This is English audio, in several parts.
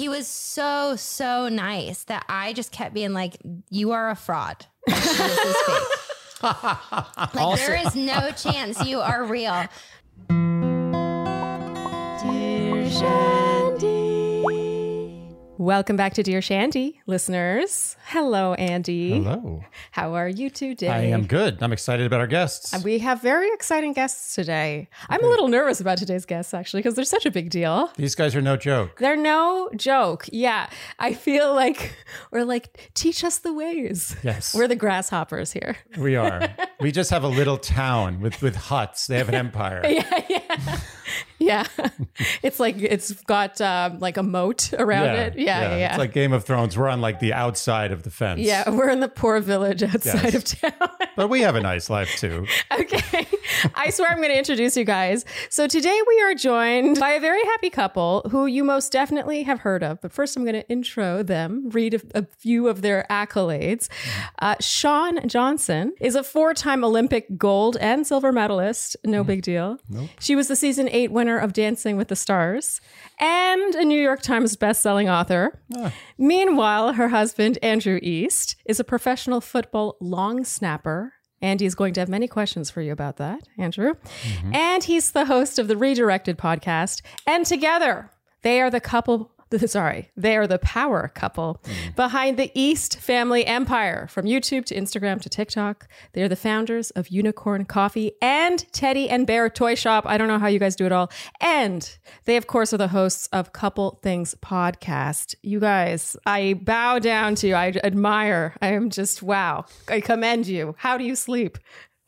he was so so nice that I just kept being like, "You are a fraud. this is fake. like there is no chance you are real." Welcome back to Dear Shandy, listeners. Hello, Andy. Hello. How are you today? I am good. I'm excited about our guests. Uh, we have very exciting guests today. I'm a little nervous about today's guests, actually, because they're such a big deal. These guys are no joke. They're no joke. Yeah. I feel like we're like, teach us the ways. Yes. We're the grasshoppers here. We are. we just have a little town with, with huts. They have an empire. Yeah. Yeah. yeah. it's like, it's got um, like a moat around it. Yeah. Yeah. yeah. It's like Game of Thrones. We're on like the outside of the fence. yeah. We're in the poor village outside Yes. of town. But we have a nice life too. Okay. I swear I'm going to introduce you guys. So today we are joined by a very happy couple who you most definitely have heard of. But first, I'm going to intro them, read a, a few of their accolades. Uh, Shawn Johnson is a four time Olympic gold and silver medalist. No big deal. She was the season eight winner of Dancing with the Stars and a New York Times bestselling author. Ah. Meanwhile, her husband, Andrew East, is a professional football long snapper. Andy is going to have many questions for you about that, Andrew. Mm-hmm. And he's the host of the Redirected podcast. And together, they are the couple. Sorry, they are the power couple mm. behind the East Family Empire from YouTube to Instagram to TikTok. They are the founders of Uniqorn Coffee and Teddy and Bear Toy Shop. I don't know how you guys do it all. And they, of course, are the hosts of Couple Things podcast. You guys, I bow down to you. I admire. I am just wow. I commend you. How do you sleep?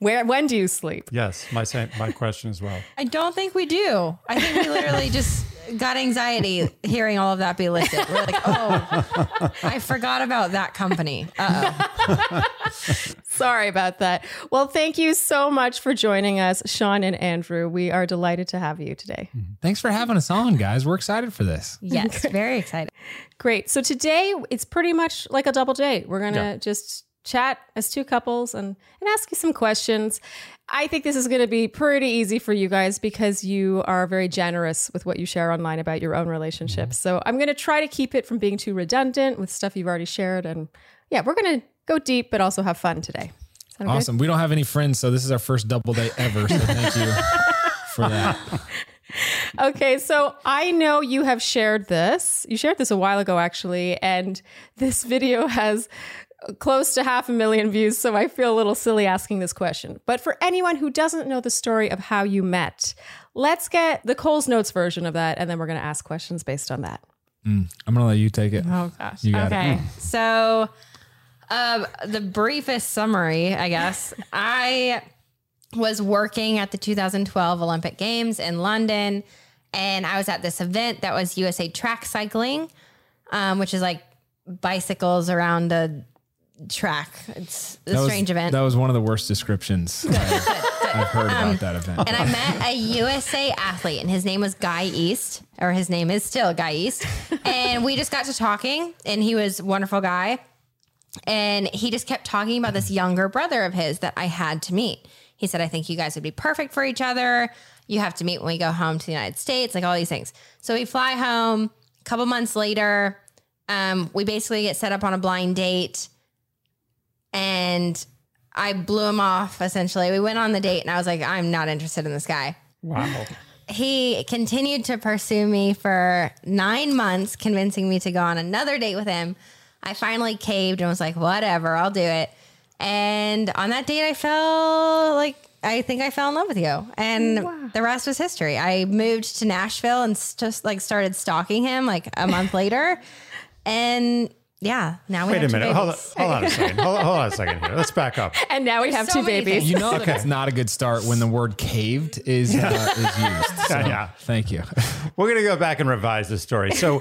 Where? When do you sleep? Yes, my same, my question as well. I don't think we do. I think we literally just got anxiety hearing all of that be listed. We're like, oh, I forgot about that company. Uh Sorry about that. Well, thank you so much for joining us, Shawn and Andrew. We are delighted to have you today. Thanks for having us on, guys. We're excited for this. Yes, very excited. Great. So today it's pretty much like a double date. We're going to Yeah. just chat as two couples and, and ask you some questions. I think this is going to be pretty easy for you guys because you are very generous with what you share online about your own relationships. Mm-hmm. So I'm going to try to keep it from being too redundant with stuff you've already shared. And yeah, we're going to go deep, but also have fun today. Sound good? Awesome. We don't have any friends, so this is our first double day ever. So thank you for that. Okay, so I know you have shared this. You shared this a while ago, actually, and this video has close to half a million views. So I feel a little silly asking this question. But for anyone who doesn't know the story of how you met, let's get the Coles Notes version of that, and then we're going to ask questions based on that. I'm gonna let you take it. Oh gosh. You got it. okay. So, um, the briefest summary, I guess, I was working at the 2012 Olympic Games in London, and I was at this event that was USA Track Cycling, um, which is like bicycles around a track. It's a That was- strange event. That was one of the worst descriptions I've, I've heard about that event. and I met a USA athlete, and his name was Guy East, or his name is still Guy East. and we just got to talking, and he was a wonderful guy. And he just kept talking about this younger brother of his that I had to meet. He said, I think you guys would be perfect for each other. You have to meet when we go home to the United States, like all these things. So we fly home. A couple months later, um, we basically get set up on a blind date. And I blew him off essentially. We went on the date and I was like, I'm not interested in this guy. Wow. He continued to pursue me for nine months, convincing me to go on another date with him. I finally caved and was like, whatever, I'll do it. And on that date, I fell like, I think I fell in love with you. And the rest was history. I moved to Nashville and just like started stalking him like a month later. And yeah, now we Wait a have two minute. Hold on, babies. hold on a second. Hold, hold on a second here. Let's back up. And now we have so two babies. you know that it's not a good start when the word caved is uh, is used. So, Yeah. Thank you. We're going to go back and revise the story. So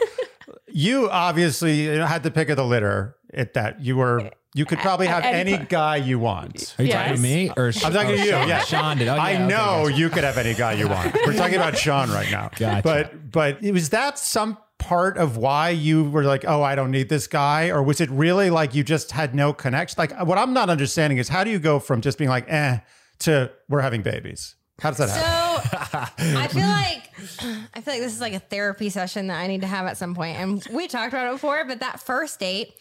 you obviously had the pick of the litter at that you were, you could probably have any any guy you want. Are you Yes. talking to me or I'm talking oh, to you. Shawn, Yeah. Shawn did. Oh, yeah, I okay, know gotcha. you could have any guy you want. We're talking about Shawn right now. Gotcha. But but was that some part of why you were like, oh, I don't need this guy, or was it really like you just had no connection? Like what I'm not understanding is how do you go from just being like, eh, to we're having babies? How does that happen? So I feel like I feel like this is like a therapy session that I need to have at some point. And we talked about it before, but that first date,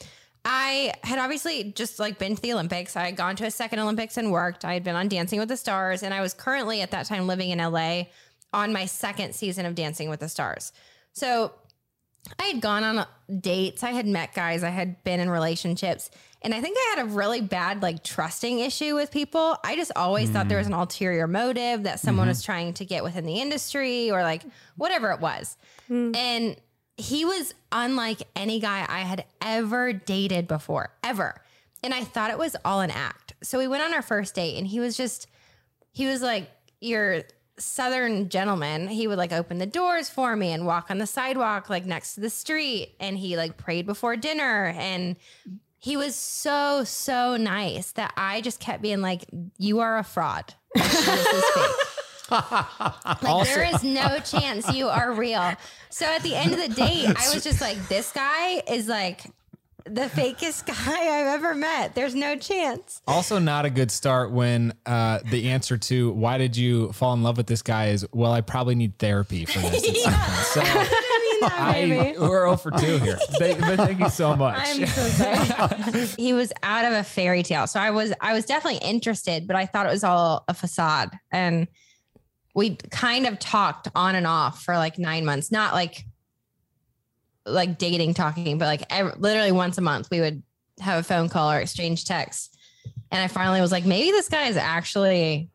I had obviously just like been to the Olympics. I had gone to a second Olympics and worked. I had been on Dancing with the Stars, and I was currently at that time living in LA on my second season of Dancing with the Stars. So I had gone on uh, dates, I had met guys, I had been in relationships, and I think I had a really bad like trusting issue with people. I just always thought there mm. was an ulterior motive that someone was mm-hmm. trying to get within the industry or like whatever it was. Mm. And he was unlike any guy I had ever dated before, ever. And I thought it was all an act. So we went on our first date and he was just he was like your southern gentleman he would like open the doors for me and walk on the sidewalk like next to the street and he like prayed before dinner and he was so so nice that i just kept being like you are a fraud. Like, there is no chance you are real. So at the end of the date i was just like this guy is like the fakest guy i've ever met there's no chance Also, not a good start when uh, the answer to why did you fall in love with this guy is, well, I probably need therapy for this. at some point." So I, we're 0 for 2 here. Thank, but thank you so much. I'm so sorry. he was out of a fairy tale. So I was I was definitely interested, but I thought it was all a facade. And we kind of talked on and off for like nine months. Not like like dating talking, but like ev literally once a month we would have a phone call or exchange texts. And I finally was like, maybe this guy is actually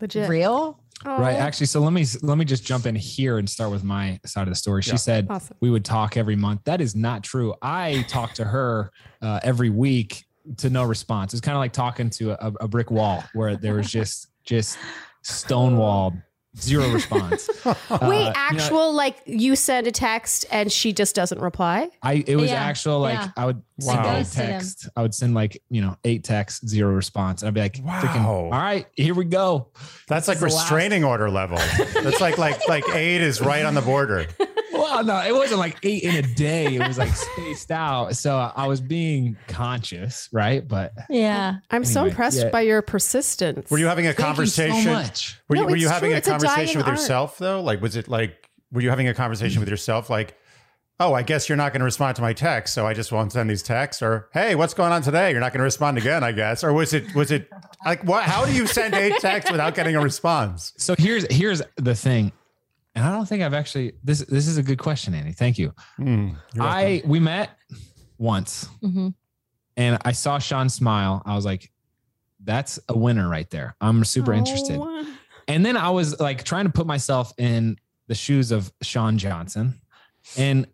Legit. real. Right. Actually, so let me let me just jump in here and start with my side of the story. She Yeah. said Awesome. we would talk every month. That is not true. I talk to her uh, every week to no response. It's kind of like talking to a, a brick wall where there was just just stonewalled, zero response. Wait, Uh, you know, actual like you send a text and she just doesn't reply? I it was Yeah, actual like yeah. I would Wow. send eight text. I would send like you know eight texts, zero response, and I'd be like, freaking, Wow. all right, here we go. That's like is the last- restraining order level. That's like like like eight is right on the border. Well, no, it wasn't like eight in a day. It was like spaced out. So I was being conscious, right? But Yeah. I'm so impressed yeah. by your persistence. Were you having a thank you so conversation? much. Were you, No, were you having true. a It's a conversation dying with art. yourself though? Like, was it like, were you having a conversation with yourself? Like, oh, I guess you're not going to respond to my text, so I just won't send these texts. Or, hey, what's going on today? You're not going to respond again, I guess. Or was it, was it like, what? How do you send eight texts without getting a response? So here's here's the thing, and I don't think I've actually this this is a good question, Annie. Thank you. You're welcome. I we met once, Mm-hmm. and I saw Shawn smile. I was like, that's a winner right there. I'm super interested. Oh. And then I was like trying to put myself in the shoes of Shawn Johnson. And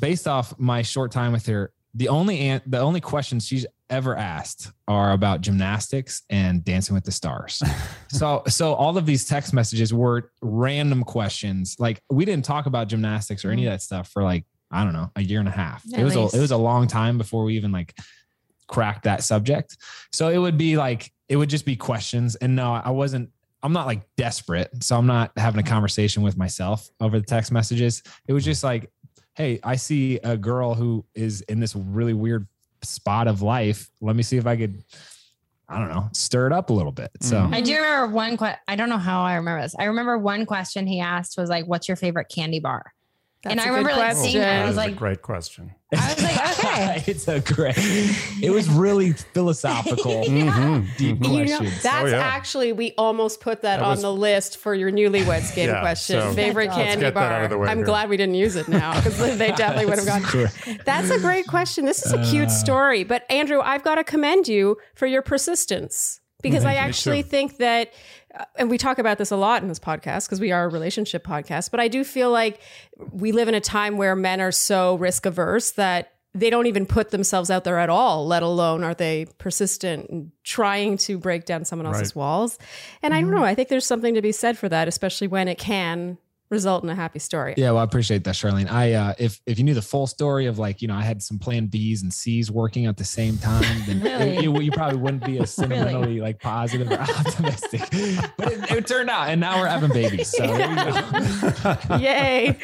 based off my short time with her, the only an- the only questions she's ever asked are about gymnastics and dancing with the stars. so so all of these text messages were random questions. Like we didn't talk about gymnastics or any of mm-hmm. that stuff for like I don't know, a year and a half. At it was a, it was a long time before we even like cracked that subject. So it would be like it would just be questions and no, I wasn't I'm not like desperate. So I'm not having a mm-hmm. conversation with myself over the text messages. It was just like, hey, I see a girl who is in this really weird spot of life. Let me see if I could, I don't know, stir it up a little bit. So Mhm. I do remember one question. I don't know how I remember this. I remember one question he asked was like, "What's your favorite candy bar?" That's And a I good remember, like, question. seeing that. I was is a like- great question. I was like, okay. it's a great, it was really philosophical, Mhm, deep mhm. You know, that's Oh, yeah. actually we almost put that, That on was- the list for your newlyweds game Yeah, question. so- Favorite candy bar. out the way I'm here. glad we didn't use it now because they definitely would have gone. Correct. That's a great question. This is a cute Uh. story, but Andrew, I've got to commend you for your persistence because I actually think that, and we talk about this a lot in this podcast because we are a relationship podcast, but I do feel like we live in a time where men are so risk averse that they don't even put themselves out there at all, let alone are they persistent in trying to break down someone else's Right. walls. And I don't know, I think there's something to be said for that, especially when it can result in a happy story. Yeah, well, I appreciate that, Sharleen. I uh, if if you knew the full story of like you know I had some Plan Bs and Cs working at the same time, then Really? you, you probably wouldn't be as sentimentally like positive or optimistic. But it, it turned out, and now we're having babies. So go. Yay.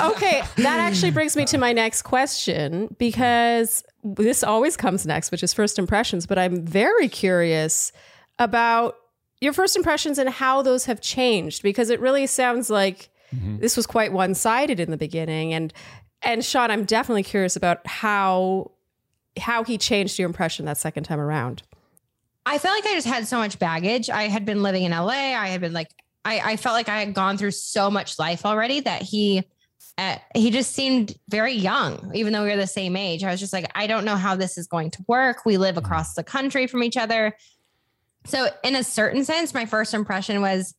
Okay, that actually brings me to my next question because this always comes next, which is first impressions. But I'm very curious about your first impressions and how those have changed because it really sounds like Mhm. this was quite one-sided in the beginning and and Shawn I'm definitely curious about how how he changed your impression that second time around. I felt like I just had so much baggage. I had been living in LA. I had been like, I, I felt like I had gone through so much life already that he, uh, he just seemed very young, even though we were the same age. I was just like, I don't know how this is going to work. We live across the country from each other. So, in a certain sense, my first impression was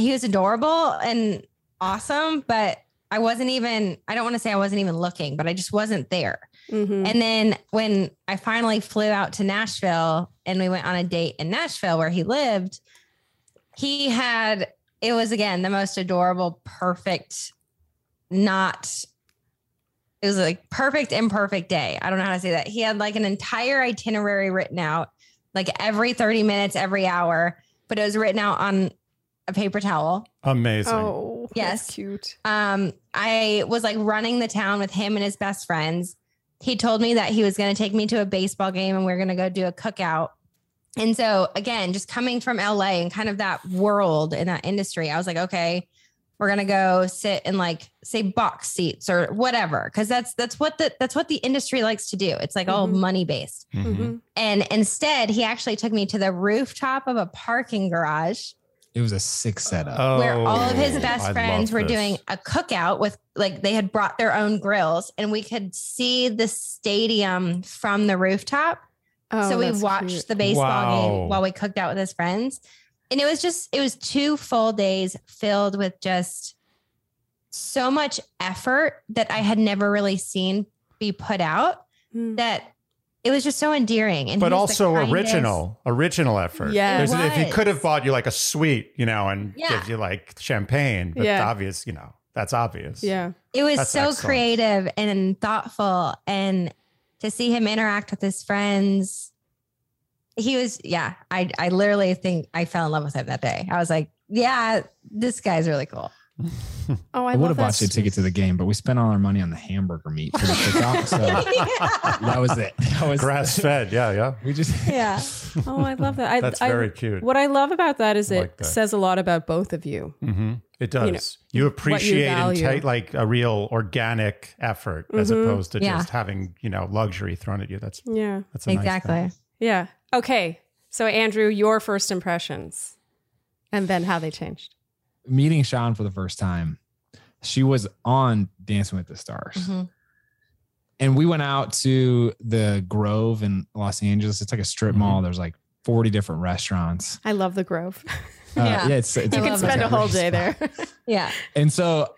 he was adorable and awesome, but I wasn't even, I don't want to say I wasn't even looking, but I just wasn't there. Mhm. And then when I finally flew out to Nashville and we went on a date in Nashville where he lived, he had, it was again the most adorable, perfect, not, it was like perfect, imperfect day. I don't know how to say that. He had like an entire itinerary written out, like every 30 minutes, every hour, but it was written out on a paper towel. Amazing. Oh, Yes. that's cute. Um, I was like running the town with him and his best friends. He told me that he was going to take me to a baseball game and we are going to go do a cookout. And so, again, just coming from LA and kind of that world in that industry, I was like, okay, we're going to go sit in like say box seats or whatever cuz that's that's what the that's what the industry likes to do. It's like all Mhm. money based. Mhm. Mhm. And instead, he actually took me to the rooftop of a parking garage It was a sick setup. Oh, where all of his best I friends were this. doing a cookout with like they had brought their own grills and we could see the stadium from the rooftop. Oh, so we watched cute. the baseball Wow. game while we cooked out with his friends. And it was just it was two full days filled with just so much effort that I had never really seen be put out Mm. that it was just so endearing and But he was the also original, original effort. Yeah. If he could have bought you like a suite, you know, and Yeah. gives you like champagne, but Yeah. obvious, you know, that's obvious. Yeah. It was That's so excellent. creative and thoughtful. And to see him interact with his friends, he was, yeah, I, I literally think I fell in love with him that day. I was like, yeah, this guy's really cool. Oh, I, I would have bought you a ticket to the game, but we spent all our money on the hamburger meat for the kickoff. So that was it. That was Grass fed. Yeah. Yeah. We just yeah. Oh, I love that. I, That's I- very cute. What I love about that is I it like that. says a lot about both of you. hmm It does. You You, know, appreciate and value. take like a real organic effort as Mhm. opposed to Yeah. just having, you know, luxury thrown at you. That's Yeah. that's a nice exactly. thing. Yeah. Okay. So, Andrew, your first impressions and then how they changed. Meeting Shawn for the first time. She was on Dancing with the Stars. Mhm. And we went out to the Grove in Los Angeles. It's like a strip Mhm. mall. There's like 40 different restaurants. I love the Grove. Uh, Yeah. yeah. it's, it's I you can spend a whole day there. Yeah. And so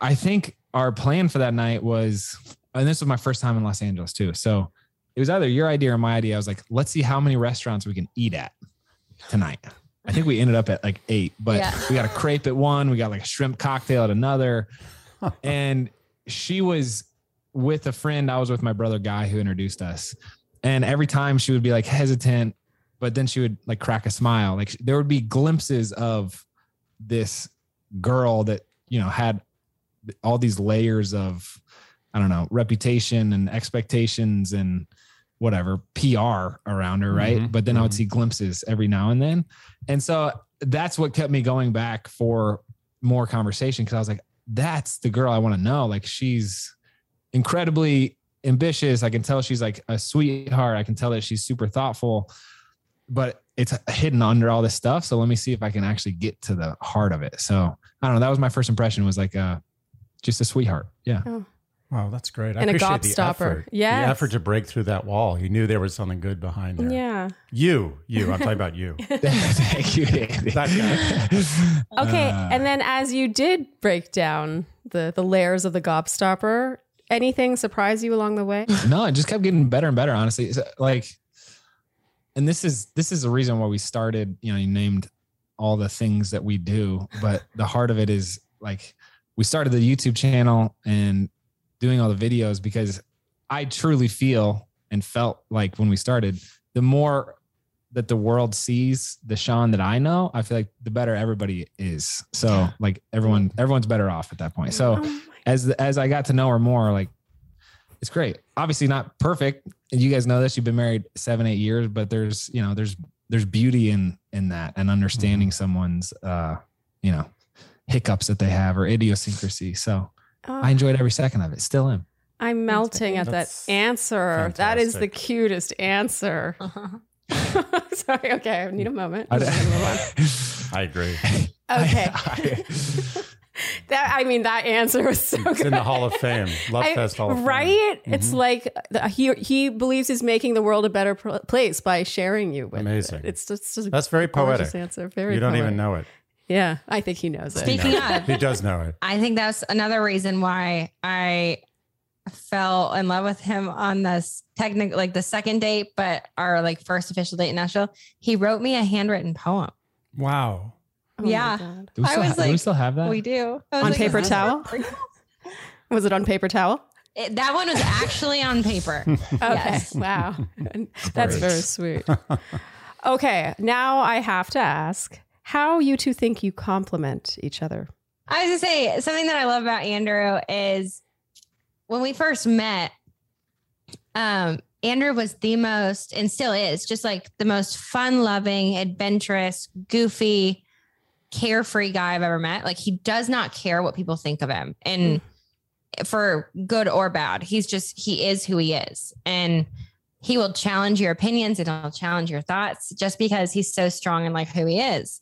I think our plan for that night was, and this was my first time in Los Angeles too. So it was either your idea or my idea. I was like, let's see how many restaurants we can eat at tonight. I think we ended up at like eight, but Yeah. we got a crepe at one, we got like a shrimp cocktail at another. and she was with a friend. I was with my brother Guy who introduced us. And every time she would be like hesitant, but then she would like crack a smile. Like there would be glimpses of this girl that, you know, had all these layers of, I don't know, reputation and expectations and whatever PR around her, right? Mhm, But then I would mhm. see glimpses every now and then. And so that's what kept me going back for more conversation because I was like, that's the girl I want to know. Like she's incredibly ambitious. I can tell she's like a sweetheart. I can tell that she's super thoughtful, but it's hidden under all this stuff. So let me see if I can actually get to the heart of it. So I don't know. That was my first impression was like uh just a sweetheart. Yeah. Wow, that's great. I And a appreciate the gobstopper. effort. Yes. The effort to break through that wall. You knew there was something good behind there. Yeah. You, you. I'm talking about you. Thank you. Andy. That Okay. Uh, and then as you did break down the, the layers of the gobstopper, anything surprise you along the way? no, it just kept getting better and better, honestly. So, like, and this is this is the reason why we started, you know, you named all the things that we do, but the heart of it is like we started the YouTube channel and doing all the videos because I truly feel and felt like when we started, the more that the world sees the Shawn that I know, I feel like the better everybody is. So like everyone, everyone's better off at that point. So Oh as as I got to know her more, like it's great. Obviously not perfect, and you guys know this. You've been married seven, eight years, but there's you know there's there's beauty in in that and understanding someone's uh you know hiccups that they have or idiosyncrasy. So Oh, I enjoyed every second of it. Still am. I'm melting at that That's answer. That is the cutest answer. Sorry. Okay. I need a moment. I- I'm just gonna move I agree. Okay. I- that I mean, that answer was so It's good. in the Hall of Fame. Love I- Fest Hall of Fame. right? Mm-hmm. It's like the, he he believes he's making the world a better pl- place by sharing you with. Amazing. It. It's just, just That's very gorgeous poetic. answer. Very. You don't poetic. even know it. Yeah, I think he knows it. He Speaking knows. of- he does know it. I think that's another reason why I fell in love with him on this technical, like the second date, but our like first official date in Nashville. He wrote me a handwritten poem. Wow. Oh Yeah. Do, we I still was ha- do we still have that? We do On like, paper towel? Was it on paper towel? It- that one was actually on paper. Okay. Yes. Wow. That's very sweet. Okay. Now I have to ask how you two think you complement each other. I was gonna say something that I love about Andrew is when we first met, um, Andrew was the most and still is just like the most fun loving, adventurous, goofy, carefree guy I've ever met. Like he does not care what people think of him. And for good or bad, he's just he is who he is. And he will challenge your opinions and he'll challenge your thoughts just because he's so strong and like who he is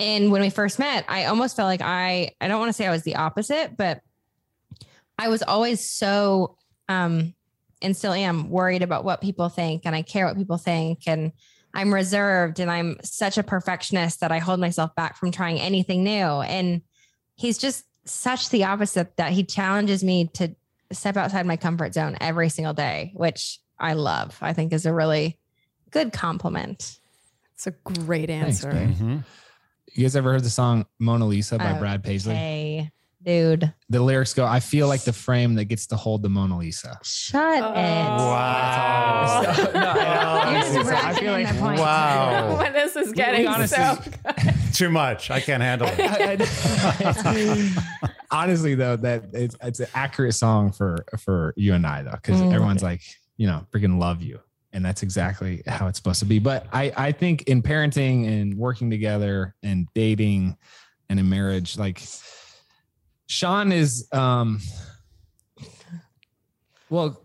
and when we first met i almost felt like i i don't want to say i was the opposite but i was always so um and still am worried about what people think and i care what people think and i'm reserved and i'm such a perfectionist that i hold myself back from trying anything new and he's just such the opposite that he challenges me to step outside my comfort zone every single day which i love i think is a really good compliment It's a great answer. babe. You guys ever heard the song Mona Lisa by Oh, Brad Paisley? hey dude The lyrics go, I feel like the frame that gets to hold the Mona Lisa. Shut Oh. it. Wow. No, I- So just I ratcheting feel like- Wow. when this is getting honestly- so Too much. I can't handle it. Honestly, though, that it's it's an accurate song for for you and I, though, because Mm. everyone's like, you know, freaking love you, and that's exactly how it's supposed to be. But I I think in parenting and working together and dating and in marriage, like Shawn is um well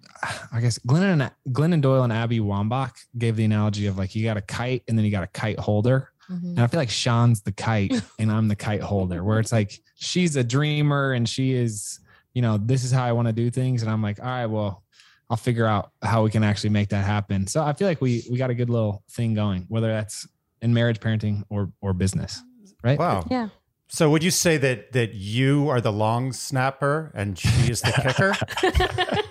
I guess Glennon and Glennon Doyle and Abby Wambach gave the analogy of like you got a kite and then you got a kite holder. Mhm. And I feel like Shawn's the kite and I'm the kite holder, where it's like she's a dreamer and she is, you know, this is how I want to do things. And I'm like, all right, well, I'll figure out how we can actually make that happen. So I feel like we we got a good little thing going, whether that's in marriage, parenting, or or business. Right? Wow. Yeah. So would you say that that you are the long snapper and she is the kicker?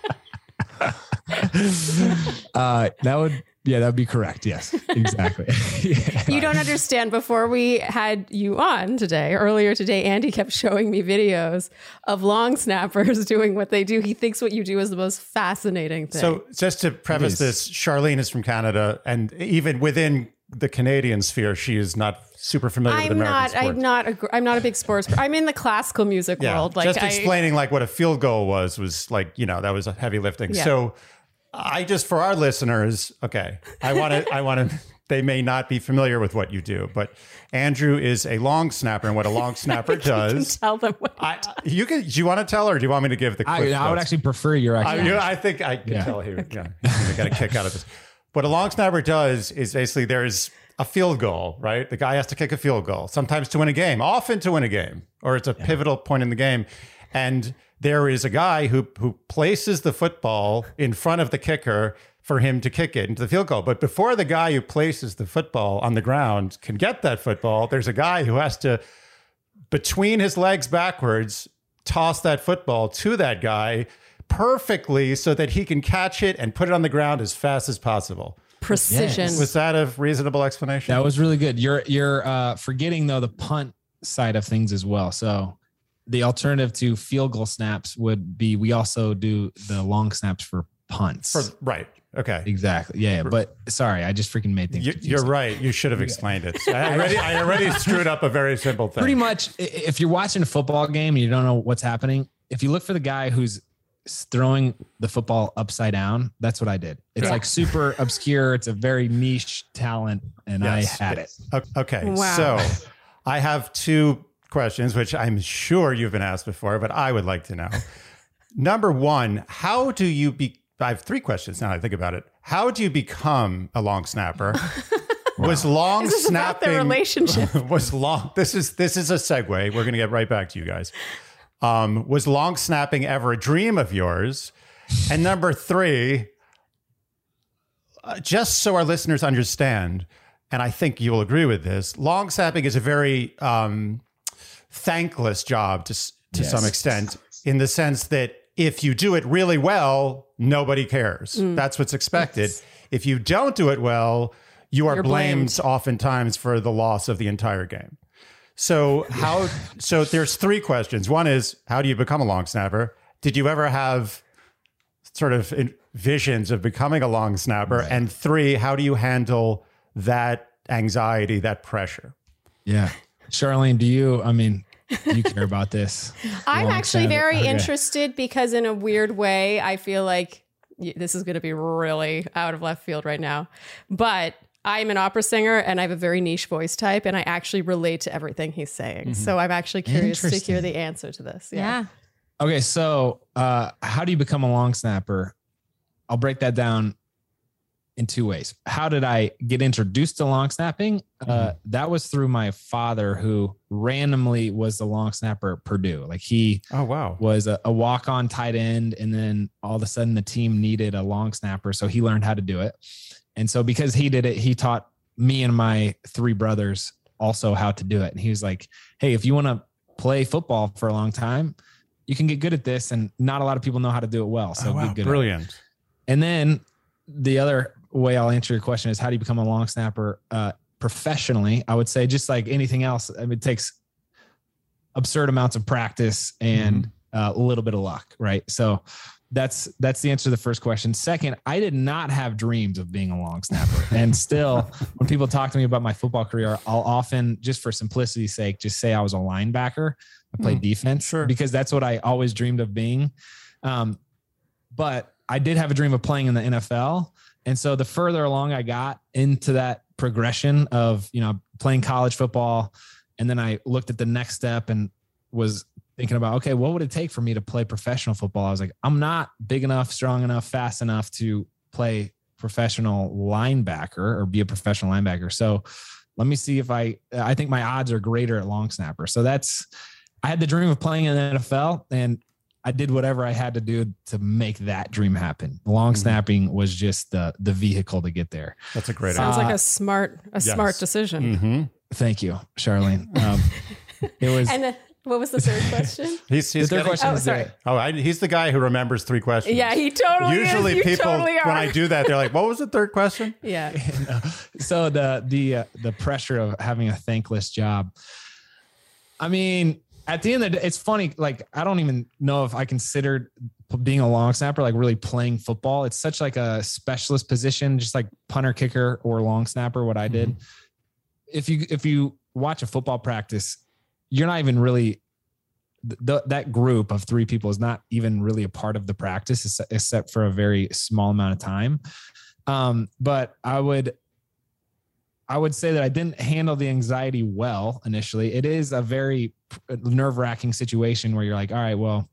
uh that would yeah, that'd be correct. Yes. Exactly. Yeah. You don't understand. Before we had you on today, earlier today, Andy kept showing me videos of long snappers doing what they do. He thinks what you do is the most fascinating thing. So just to preface is. this, Sharleen is from Canada, and even within the Canadian sphere, she is not super familiar with I'm American not. sports. I'm not. A, gr- I'm not a big sports. per- I'm in the classical music yeah, world. Like just I, explaining like what a field goal was was like you know that was a heavy lifting. Yeah. So I just for our listeners, okay, I want to I want to. They may not be familiar with what you do, but Andrew is a long snapper, and what a long snapper you can does. tell them. What, I, you can. Do you want to tell, her, or do you want me to give the? I, I would actually prefer your I, you I think I can Yeah. tell here. Yeah, I got a kick out of this. What a long snapper does is basically there's a field goal, right? The guy has to kick a field goal, sometimes to win a game, often to win a game, or it's a pivotal point in the game. And there is a guy who who places the football in front of the kicker for him to kick it into the field goal. But before the guy who places the football on the ground can get that football, there's a guy who has to between his legs backwards, toss that football to that guy perfectly so that he can catch it and put it on the ground as fast as possible. precision. Yes. Was that a reasonable explanation? That was really good. You're you're uh, forgetting though the punt side of things as well. So the alternative to field goal snaps would be we also do the long snaps for punts. For, right. Okay. exactly. Yeah, yeah. But sorry, I just freaking made things. You, you're right. You should have explained it. I already, I already screwed up a very simple thing. Pretty much, if you're watching a football game and you don't know what's happening, if you look for the guy who's throwing the football upside down. That's what I did. It's Yeah. like super obscure. It's a very niche talent, and Yes. I had it. Okay. Wow. So I have two questions, which I'm sure you've been asked before, but I would like to know. Number one, how do you be? I have three questions now. that I think about it. How do you become a long snapper? Was long Is about snapping their relationship? was long? This is this is a segue. We're going to get right back to you guys. Um, was long snapping ever a dream of yours? And number three, uh, just so our listeners understand, and I think you'll agree with this, long snapping is a very um, thankless job to to Yes. some extent, in the sense that if you do it really well, nobody cares. Mm. That's what's expected. If you don't do it well, you are blamed, blamed. oftentimes for the loss of the entire game. So how? so there's three questions. One is how do you become a long snapper? Did you ever have sort of in- visions of becoming a long snapper? And three, how do you handle that anxiety, that pressure? Yeah. Sharleen, do you, I mean, you care about this? I'm actually snapper. very Okay. interested because, in a weird way, I feel like this is going to be really out of left field right now. But I'm an opera singer and I have a very niche voice type, and I actually relate to everything he's saying. So I'm actually curious to hear the answer to this. Yeah. Okay, so uh, how do you become a long snapper? I'll break that down in two ways. How did I get introduced to long snapping? Uh, that was through my father, who randomly was the long snapper at Purdue. Like he Oh wow. was a, a walk-on tight end, and then all of a sudden the team needed a long snapper, so he learned how to do it. And so because he did it, he taught me and my three brothers also how to do it. And he was like, "Hey, if you want to play football for a long time, you can get good at this, and not a lot of people know how to do it well. So oh, wow. get good. At it. Brilliant. And then the other way I'll answer your question is how do you become a long snapper uh, professionally? I would say just like anything else, I mean, it takes absurd amounts of practice and uh, a little bit of luck, right? So that's that's the answer to the first question. Second, I did not have dreams of being a long snapper, and still, when people talk to me about my football career, I'll often, just for simplicity's sake, just say I was a linebacker. I played defense sure. because that's what I always dreamed of being. Um, but I did have a dream of playing in the NFL. And so the further along I got into that progression of, you know, playing college football, and then I looked at the next step and was thinking about, okay, what would it take for me to play professional football? I was like, I'm not big enough, strong enough, fast enough to play professional linebacker or be a professional linebacker. So let me see if I, I think my odds are greater at long snapper. So that's, I had the dream of playing in the NFL and I did whatever I had to do to make that dream happen. Long Mhm. snapping was just the the vehicle to get there. That's a great Sounds Uh, like a smart, a yes. smart decision. hmm Thank you, Sharleen. Um, it was And then, what was the third question? He's, the he's third getting- question. Oh, is sorry. that- Oh, I, he's the guy who remembers three questions. yeah, he totally Usually, is. You people totally are. when I do that, they're like, "What was the third question?" yeah. so the the uh, the pressure of having a thankless job. I mean, at the end of the day, it's funny. Like I don't even know if I considered being a long snapper like really playing football. It's such like a specialist position, just like punter, kicker, or long snapper. What I did. If you if you watch a football practice, you're not even really th- that group of three people is not even really a part of the practice except for a very small amount of time. Um, but I would I would say that I didn't handle the anxiety well initially. It is a very nerve wracking situation where you're like, all right, well,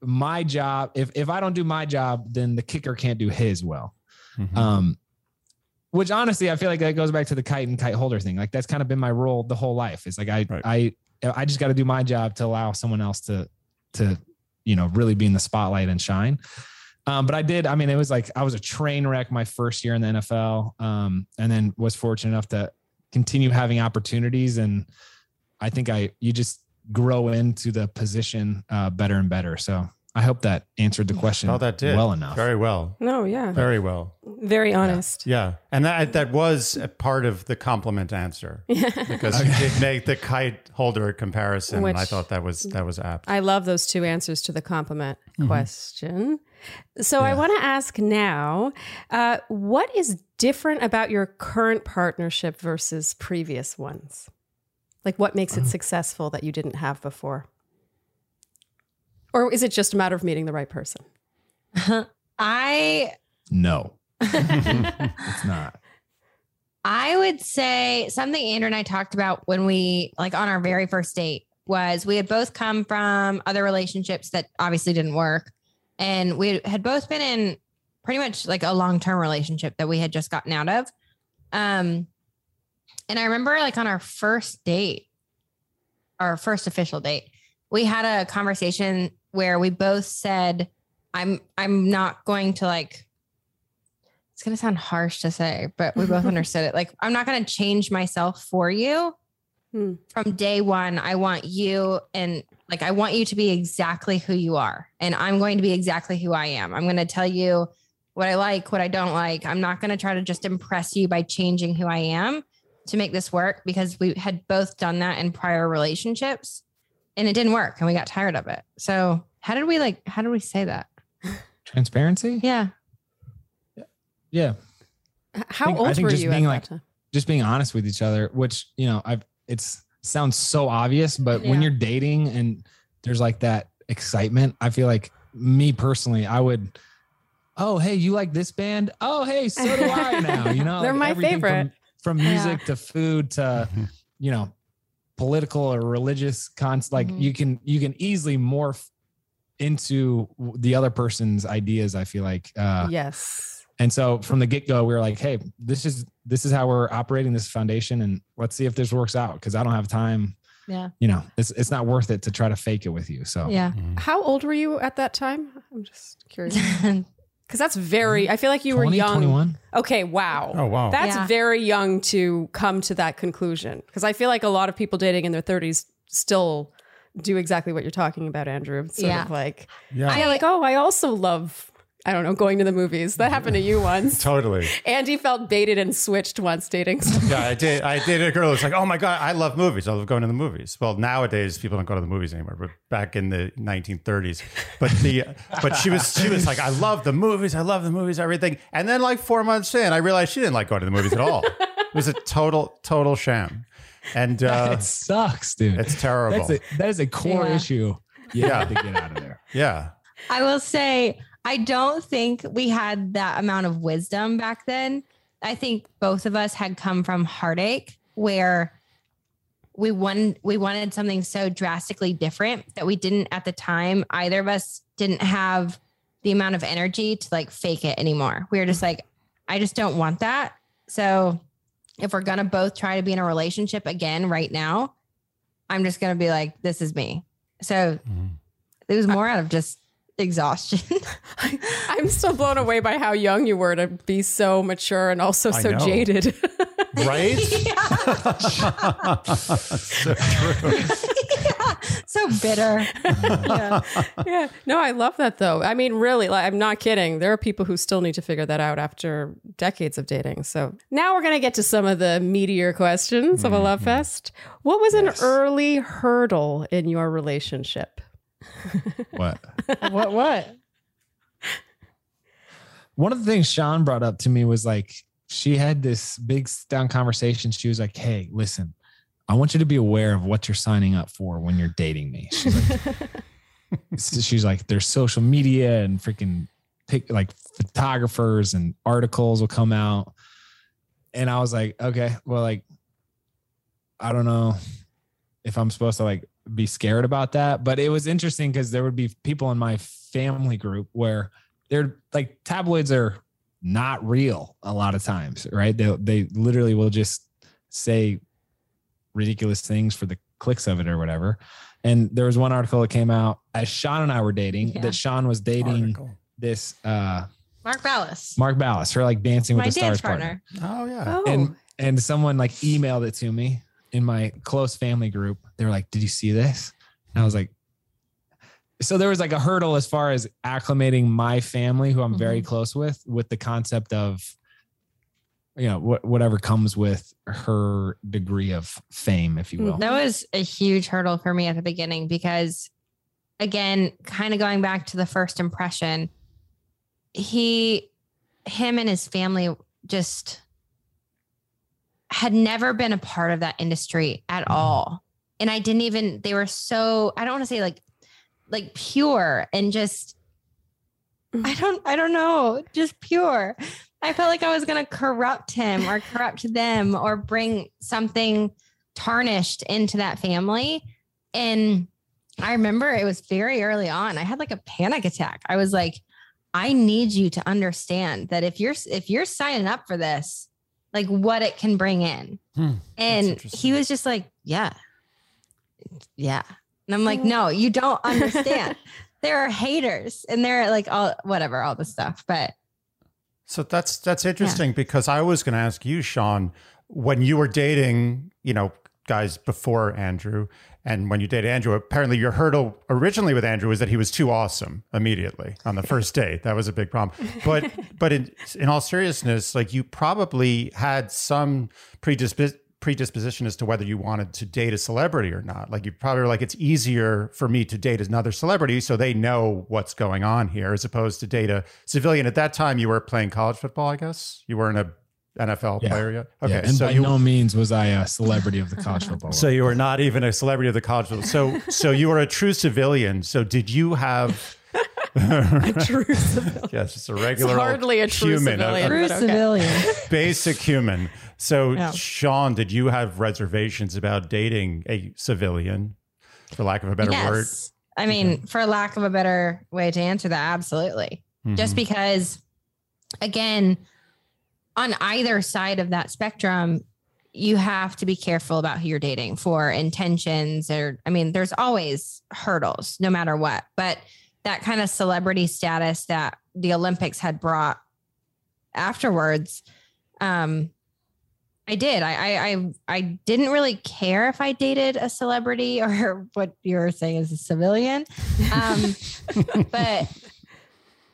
my job, if, if I don't do my job, then the kicker can't do his well. Mhm. Um, which honestly, I feel like that goes back to the kite and kite holder thing. Like that's kind of been my role the whole life. It's like I, Right. I, I just got to do my job to allow someone else to, to, you know, really be in the spotlight and shine. Um, but I did. I mean, it was like I was a train wreck my first year in the NFL, um, and then was fortunate enough to continue having opportunities. And I think I you just grow into the position uh, better and better. So I hope that answered the question. Oh, that did well enough. Very well. No, yeah. Very well. Very honest. Yeah, and that that was a part of the compliment answer yeah. because you did make the kite holder comparison. and I thought that was that was apt. I love those two answers to the compliment Mm-hmm. question. So I want to ask now, uh, what is different about your current partnership versus previous ones? Like, what makes Uh-huh. it successful that you didn't have before? Or is it just a matter of meeting the right person? I No, it's not. I would say something Andrew and I talked about when we like on our very first date was we had both come from other relationships that obviously didn't work. And we had both been in pretty much like a long-term relationship that we had just gotten out of. Um and I remember like on our first date, our first official date, we had a conversation where we both said, I'm I'm not going to like it's going to sound harsh to say, but we both understood it. Like, I'm not going to change myself for you. Hmm. From day one, I want you and like, I want you to be exactly who you are. And I'm going to be exactly who I am. I'm going to tell you what I like, what I don't like. I'm not going to try to just impress you by changing who I am to make this work because we had both done that in prior relationships and it didn't work and we got tired of it. So, how did we like, how did we say that? Transparency. Yeah. Yeah, How think- old were just you at being that like- time? just being honest with each other. Which you know, I've it's sounds so obvious, but when you're dating and there's like that excitement, I feel like me personally, I would. Oh, hey, you like this band? Oh, hey, so do I now. You know, They're my favorite. From, from music to food to you know political or religious cons like Mhm. you can you can easily morph into the other person's ideas i feel like uh yes. and so from the get-go we were like hey this is this is how we're operating this foundation and let's see if this works out because i don't have time Yeah. you know it's it's not worth it to try to fake it with you so Yeah. How old were you at that time? I'm just curious. Because that's very, mm-hmm. I feel like you 20, were young. 21 Okay, wow. Oh wow. That's Yeah. very young to come to that conclusion. Because I feel like a lot of people dating in their 30s still do exactly what you're talking about, Andrew. It's sort Yeah. of like, yeah. I like, oh, I also love, I don't know, going to the movies. That happened to you once. totally. Andy felt baited and switched once dating. Yeah, I did. I dated a girl who's like, "Oh my god, I love movies. I love going to the movies." Well, nowadays people don't go to the movies anymore, but back in the 1930s, but the but she was she was like, "I love the movies. I love the movies. Everything." And then like four months in, I realized she didn't like going to the movies at all. It was a total total sham, and uh, it sucks dude it's terrible. that's a, that is a core Yeah. issue you Yeah. have to get out of there yeah, I will say, I don't think we had that amount of wisdom back then. I think both of us had come from heartache where we wanted we wanted something so drastically different that we didn't at the time either of us didn't have the amount of energy to like fake it anymore. We were just like I just don't want that. So if we're going to both try to be in a relationship again right now, I'm just going to be like this is me. So mm-hmm. it was more out of just exhaustion. I'm still blown away by how young you were to be so mature and also so jaded. right. so true. so bitter. yeah. yeah. No, I love that though. I mean, really, like, I'm not kidding. There are people who still need to figure that out after decades of dating. So now we're going to get to some of the meatier questions of a love mm-hmm. fest. What was an early hurdle in your relationship? What what? What? one of the things Shawn brought up to me was like she had this big down conversation. She was like, "Hey, listen, I want you to be aware of what you're signing up for when you're dating me." She's like, she's like, "There's social media and freaking pic, like photographers and articles will come out," and I was like, "Okay, well, like, I don't know if I'm supposed to like be scared about that," but it was interesting because there would be people in my family group where they're like tabloids are not real a lot of times, right? They they literally will just say ridiculous things for the clicks of it or whatever. And there was one article that came out as Shawn and I were dating Yeah. that Shawn was dating Article. this uh Mark Ballas, Mark Ballas, her like dancing with my the stars dance partner. Oh yeah. Oh, and and someone like emailed it to me in my close family group. They were like, "Did you see this?" And I was like, so there was like a hurdle as far as acclimating my family, who I'm very mm-hmm. close with, with the concept of, you know, what whatever comes with her degree of fame, if you mm, will. That was a huge hurdle for me at the beginning because, again, kind of going back to the first impression, he, him and his family just had never been a part of that industry at mm-hmm. all. And I didn't even, they were so, I don't want to say like, like pure and just mm. I don't I don't know, just pure. I felt like I was going to corrupt him or corrupt them or bring something tarnished into that family. And I remember it was very early on. I had like a panic attack. I was like, I need you to understand that if you're if you're signing up for this, like what it can bring in. Hmm, and he was just like, Yeah. Yeah. And I'm like, no, you don't understand. there are haters and they're like all whatever, all the stuff. But So that's that's interesting because I was going to ask you, Shawn, when you were dating, you know, guys before Andrew, and when you dated Andrew, apparently your hurdle originally with Andrew was that he was too awesome immediately on the first date. That was a big problem. But but in in all seriousness, like you probably had some predispos predisposition as to whether you wanted to date a celebrity or not. Like you probably were like, it's easier for me to date another celebrity so they know what's going on here as opposed to date a civilian. At that time, you were playing college football, I guess. You weren't a NFL Yeah. player yet. Okay, Okay, and so by you no means was I a celebrity of the college football. so you were not even a celebrity of the college football. So so you were a true civilian. So did you have? A true civilian. Yes, just a regular old hardly a true human, a- civilian. a True okay. civilian. basic human. So Yeah. Shawn, did you have reservations about dating a civilian, for lack of a better word? yes. I mean, for lack of a better way to answer that, absolutely. Just Mhm. because, again, on either side of that spectrum, you have to be careful about who you're dating for intentions or I mean, there's always hurdles no matter what. But that kind of celebrity status that the Olympics had brought afterwards, um, I did. I, I I I didn't really care if I dated a celebrity or what you're saying is a civilian. Um, but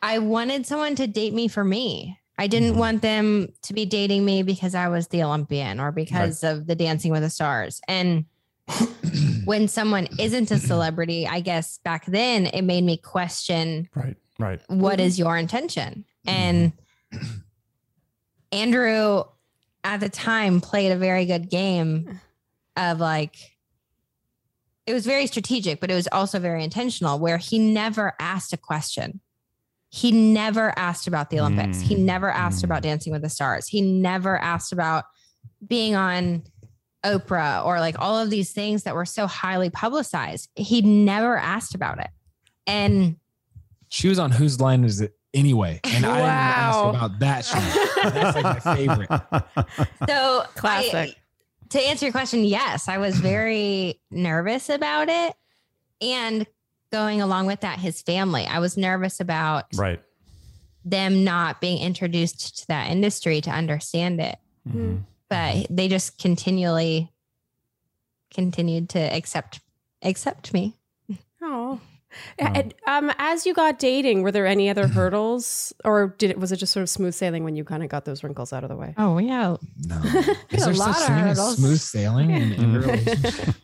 I wanted someone to date me for me. I didn't Mhm. want them to be dating me because I was the Olympian or because of the Dancing with the Stars. And when someone isn't a celebrity, I guess back then it made me question Right, right. what is your intention? And Andrew at the time played a very good game of like it was very strategic, but it was also very intentional where he never asked a question. He never asked about the Olympics. He Mm, never asked mm. about Dancing with the Stars. He never asked about being on Oprah or like all of these things that were so highly publicized. He never asked about it. And she was on whose line is it anyway? And I didn't Wow. ask about that show. That's like my favorite. So Classic. I- to answer your question, yes, I was very nervous about it. And going along with that, his family. I was nervous about right. them not being introduced to that industry to understand it. Mhm. But they just continually continued to accept accept me. Oh. Wow. And, um, as you got dating, were there any other hurdles, or did it was it just sort of smooth sailing when you kind of got those wrinkles out of the way? Oh yeah. No. a Is there lot such of thing as hurdles. smooth sailing in, in a Mm. relationship?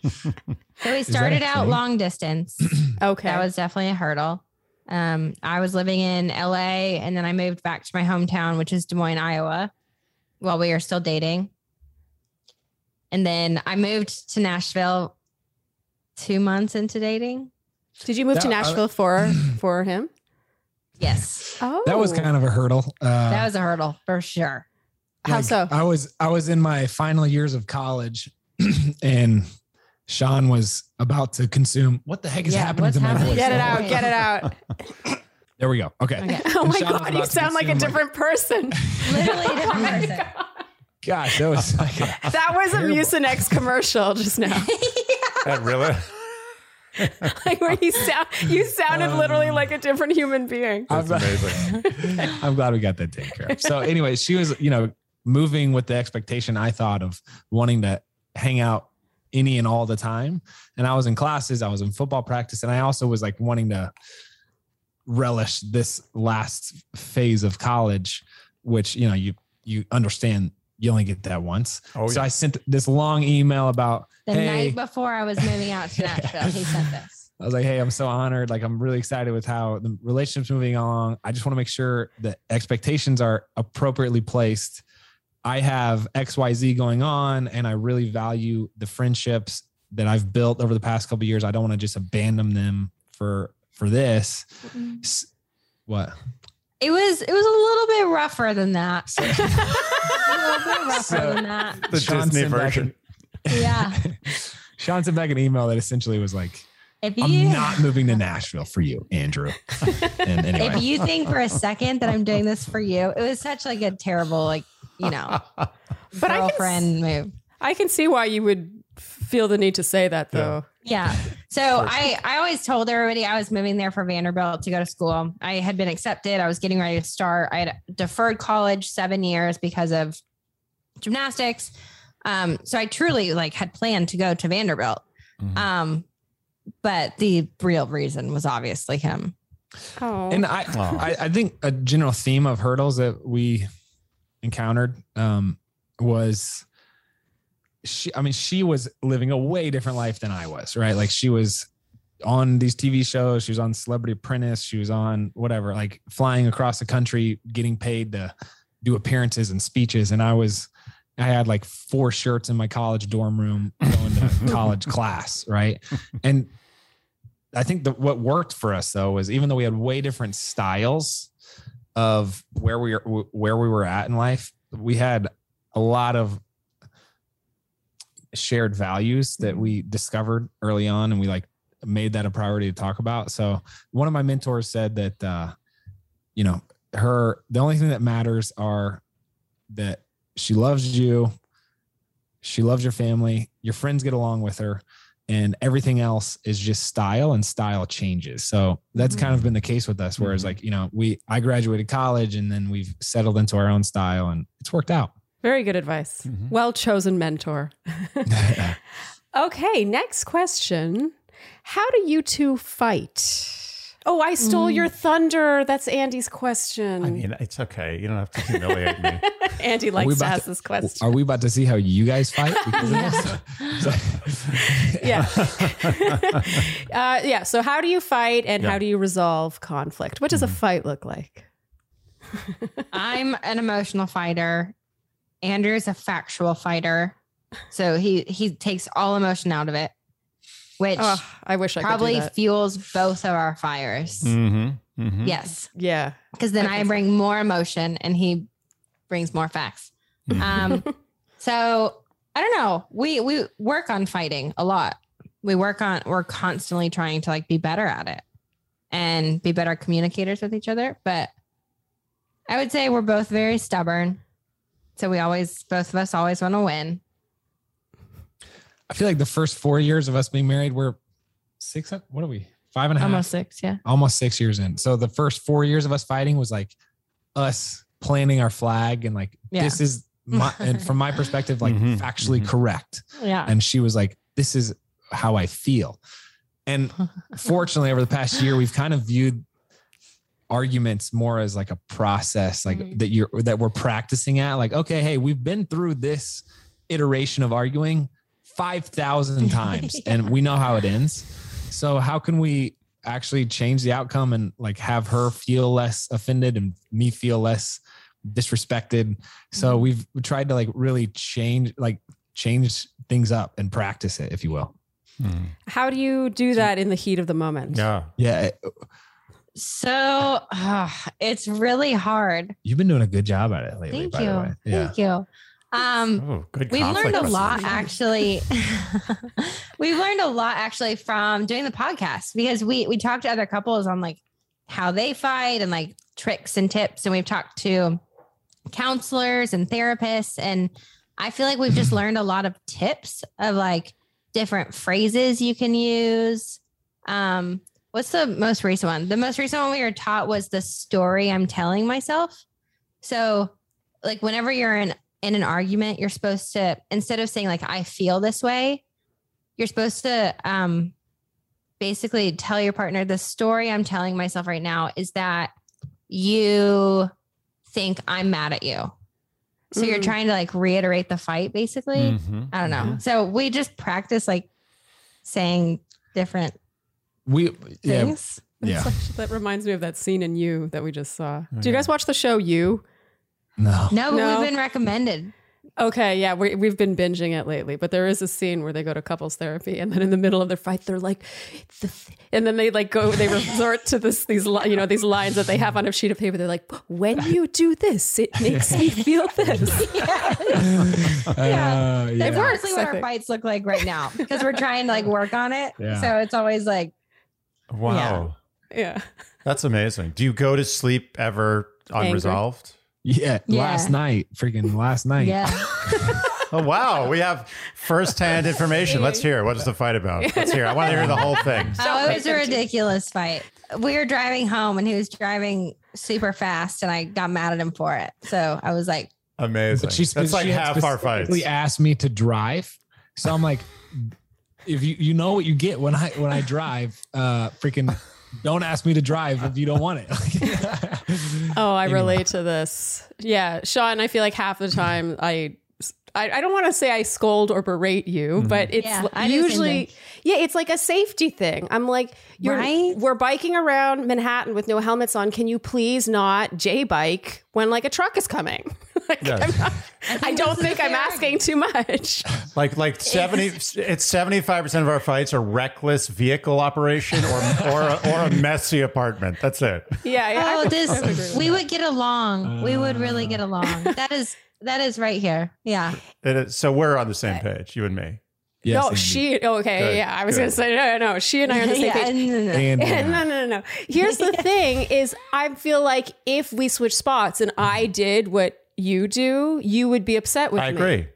So we started out thing? long distance. Okay, That was definitely a hurdle. Um, I was living in LA and then I moved back to my hometown, which is Des Moines, Iowa, while we were still dating. And then I moved to Nashville two months into dating. Did you move to That- uh, Nashville for for him? Yes. Oh, That was kind of a hurdle. Uh, That was a hurdle for sure. How so? I was I was in my final years of college, and Shawn was about to consume. What the heck is Yeah, happening what's to my voice? Get it out! Get it out! There we go. Okay. Okay. Oh my Shawn god, you sound like a consume my- different person. Literally a different person. Gosh, that was like a, That was a Terrible. Mucinex commercial just now. That really? like where you sound, you sounded literally um, like a different human being. That's I'm- amazing. I'm glad we got that taken care of. So, anyway, she was, you know, moving with the expectation I thought of wanting to hang out any and all the time. And I was in classes, I was in football practice, and I also was like wanting to relish this last phase of college, which, you know, you you understand you only get that once. Oh, so yeah. I sent this long email about The hey, night before I was moving out to Nashville, he sent this. I was like, hey, I'm so honored. Like, I'm really excited with how the relationship's moving along. I just want to make sure that expectations are appropriately placed. I have XYZ going on, and I really value the friendships that I've built over the past couple of years. I don't want to just abandon them for for this. S- What? It was it was a little bit rougher than that. a little bit rougher So- than that. The Shawn Disney sent back version. Yeah. Shawn sent back an email that essentially was like, If I'm not moving to Nashville for you, Andrew. and anyway, if you think for a second that I'm doing this for you, it was such like a terrible like you know But I can, girlfriend move. I can see why you would feel the need to say that though. Yeah. So I, I always told everybody I was moving there for Vanderbilt to go to school. I had been accepted. I was getting ready to start. I had deferred college seven years because of gymnastics. Um, so I truly like had planned to go to Vanderbilt. Mhm. Um, but the real reason was obviously him. Oh. and I, Aw. I, I think a general theme of hurdles that we encountered um, was she. I mean, she was living a way different life than I was, right? Like she was on these TV shows. She was on Celebrity Apprentice. She was on whatever, like flying across the country, getting paid to do appearances and speeches. And I was, I had like four shirts in my college dorm room going to college class, right? And I think that what worked for us though was even though we had way different styles of where we are, where we were at in life, we had a lot of shared values that we discovered early on, and we like made that a priority to talk about. So one of my mentors said that, uh, you know, her the only thing that matters are that she loves you, she loves your family, your friends get along with her, and everything else is just style and style changes. So that's kind of been the case with us. Whereas, Mhm. like you know, we I graduated college and then we've settled into our own style, and it's worked out. Very good advice. Mhm. Well chosen mentor. okay, next question. How do you two fight? Oh, I stole your thunder. That's Andy's question. I mean, it's okay. You don't have to humiliate me. Andy likes to about ask to- this question. Are we about to see how you guys fight? Because of this? yeah. uh, yeah. So, how do you fight and Yeah. how do you resolve conflict? What does a Mm-hmm. fight look like? I'm an emotional fighter. Andrew's a factual fighter. So he he takes all emotion out of it, which Oh, I wish I probably could fuels both of our fires. mm-hmm. Mm-hmm. Yes. Yeah. Because then I I, think so. bring more emotion and he brings more facts. Um, so I don't know. We we work on fighting a lot. We work on we're constantly trying to like be better at it and be better communicators with each other. But I would say we're both very stubborn. So we always both of us always want to win. I feel like the first four years of us being married, we're six. What are we? Five and a half. Almost six, yeah. almost six years in. So the first four years of us fighting was like us planting our flag and like Yeah. this is my and from my perspective, like Mhm, factually mhm. correct. Yeah. And she was like, This is how I feel. And fortunately, over the past year, we've kind of viewed arguments more as like a process, like Mhm. that you're that we're practicing at. Like, okay, hey, we've been through this iteration of arguing five thousand times, and we know how it ends. So how can we actually change the outcome and like have her feel less offended and me feel less disrespected? So Mhm. we've tried to like really change like change things up and practice it, if you will. Mhm. How do you do that in the heat of the moment? Yeah. Yeah, it- So ah, it's really hard. you've been doing a good job at it lately. Thank by the way. you. Yeah. Thank you. Um Oh, good. We've learned a lot actually. We've learned a lot actually from doing the podcast because we we talked to other couples on like how they fight and like tricks and tips and we've talked to counselors and therapists and I feel like we've just learned a lot of tips of like different phrases you can use. Um what's the most recent one? The most recent one we were taught was the story I'm telling myself. So like whenever you're in in an argument, you're supposed to instead of saying like I feel this way, you're supposed to um basically tell your partner the story I'm telling myself right now is that you think I'm mad at you. So you're Mm. trying to like reiterate the fight basically. Mhm. I don't know. So we just practice like saying different We yeah things. yeah that reminds me of that scene in You that we just saw. Do you guys watch the show You? no No, but No. we've been recommended. Okay, yeah, we, we've been binging it lately, but there is a scene where they go to couples therapy, and then in the middle of their fight, they're like, the th- and then they like go, they resort to this these li- you know these lines that they have on a sheet of paper. They're like, when you do this, it makes me feel this. Yeah. Uh, That's yeah. honestly what I our think. fights look like right now because we're trying to like work on it. Yeah. So it's always like, Wow. Yeah, That's amazing. Do you go to sleep ever unresolved? Yeah, Yeah. last night, freaking last night. yeah. Oh wow, we have first-hand information. Let's hear. What is the fight about? Let's hear. I want to hear the whole thing. Oh, it was a ridiculous fight. We were driving home and he was driving super fast and I got mad at him for it. So I was like, Amazing. But she, That's like she had half our fights. specifically asked me to drive, so I'm like, if you you know what you get when I when I drive, uh, freaking don't ask me to drive if you don't want it. Oh, I Anyway. relate to this. Yeah, Shawn, I feel like half the time I. I, I don't want to say I scold or berate you, but it's Yeah, I do the same usually yeah, it's like a safety thing. I'm like, you're Right? we're biking around Manhattan with no helmets on. Can you please not J bike when like a truck is coming? like, Yeah. I'm not- I, don't think I'm asking too much. Like like seventy, it's seventy five percent of our fights are reckless vehicle operation or or a, or a messy apartment. That's it. Yeah, yeah. Oh, would- I would agree this, we would get along. we would really get along. That is, that is right here. Yeah. It is, so we're on the same page, you and me. Yes, no, Andy. she. Okay, Good, yeah. I was good. gonna say no, no, no. She and I are on the same yeah. page. no, no, no. And, no, no, no, no. Here's the thing: is I feel like if we switch spots and I did what you do, you would be upset with I me. I agree.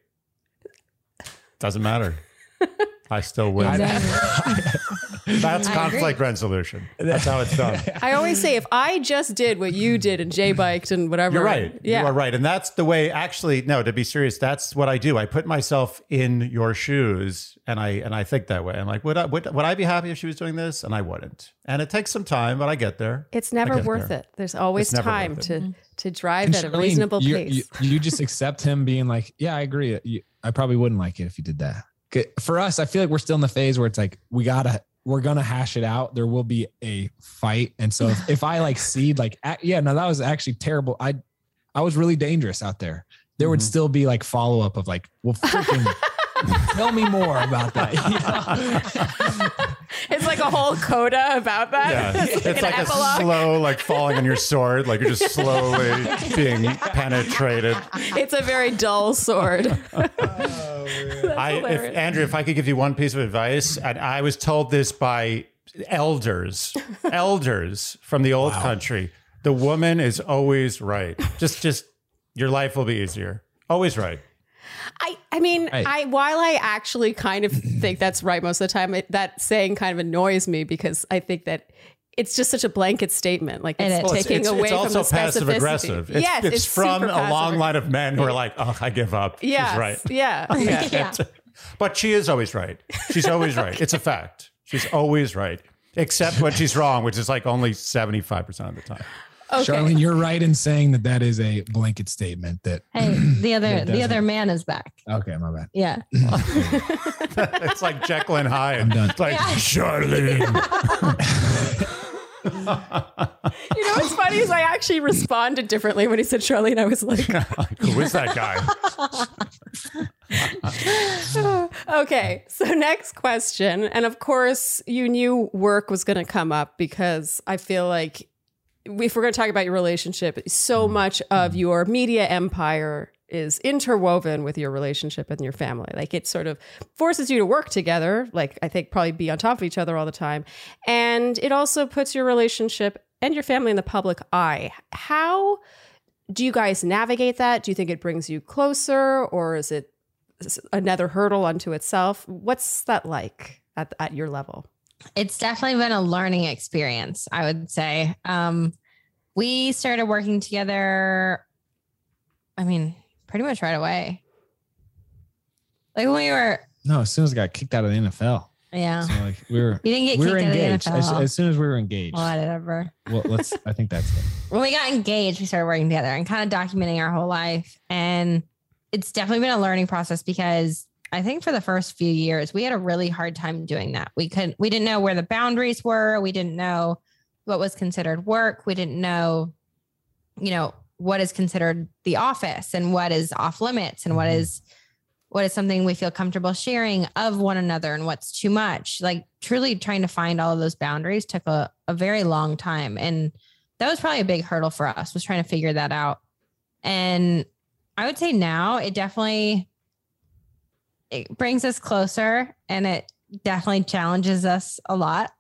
Doesn't matter. I still win. That's I conflict resolution. That's how it's done. I always say if I just did what you did and J biked and whatever. You're right. Yeah. You are right. And that's the way actually, no, to be serious, that's what I do. I put myself in your shoes and I and I think that way. I'm like, would I would, would I be happy if she was doing this? And I wouldn't. And it takes some time, but I get there. It's never worth there. it. There's always It's time to Mm-hmm. to drive And at a reasonable you, pace. You, you just accept him being like, yeah, I agree. You, I probably wouldn't like it if you did that. For us, I feel like we're still in the phase where it's like we gotta, we're gonna hash it out. There will be a fight, and so if, if I like seed like, yeah, no, that was actually terrible. I, I was really dangerous out there. There would Mhm. still be like follow up of like, well, freaking. Tell me more about that. You know? it's like a whole coda about that. Yeah. It's It's an like a slow, like falling on your sword, like you're just slowly being penetrated. It's a very dull sword. Oh, I, if. Andrew, if I could give you one piece of advice, and I was told this by elders, elders from the old country, the woman is always right. Just, just your life will be easier. Always right. I, I mean, Right. I while I actually kind of think that's right most of the time, it, that saying kind of annoys me because I think that it's just such a blanket statement. Like it's. Well, it's, taking it's, away it's from the passive specificity. aggressive. It's, yes, it's, it's from a long line of men who are like, "Oh, I give up." Yes, She's right. Yeah, yeah. Yeah. But she is always right. She's always right. It's a fact. She's always right, except when she's wrong, which is like only seventy five percent of the time. Okay. Sharleen, you're right in saying that that is a blanket statement. That Hey, the other, the other man is back. okay, my bad. Yeah. it's like Jekyll and Hyde. I'm done. It's like Sharleen. You know what's funny is I actually responded differently when he said Sharleen. I was like, Who is that guy? okay. So next question, and of course you knew work was going to come up because I feel like if we're going to talk about your relationship, so mm-hmm. much of mm-hmm. your media empire is interwoven with your relationship and your family. Like it sort of forces you to work together, like I think probably be on top of each other all the time. And it also puts your relationship and your family in the public eye. How do you guys navigate that? Do you think it brings you closer or is it another hurdle unto itself? What's that like at, at your level? It's definitely been a learning experience, I would say. Um, we started working together, I mean, pretty much right away. Like when we were, No, as soon as I got kicked out of the NFL, yeah. so like we were You didn't get we kicked were engaged. the As, as soon as we were engaged, Whatever. well, let's. I think that's it. when we got engaged, we started working together and kind of documenting our whole life. And it's definitely been a learning process because I think for the first few years, we had a really hard time doing that. We couldn't, we didn't know where the boundaries were. We didn't know what was considered work. We didn't know, you know, what is considered the office and what is off limits and what Mhm. is what is something we feel comfortable sharing of one another and what's too much. Like truly trying to find all of those boundaries took a, a very long time. And that was probably a big hurdle for us was trying to figure that out. And I would say now it definitely it brings us closer and it definitely challenges us a lot.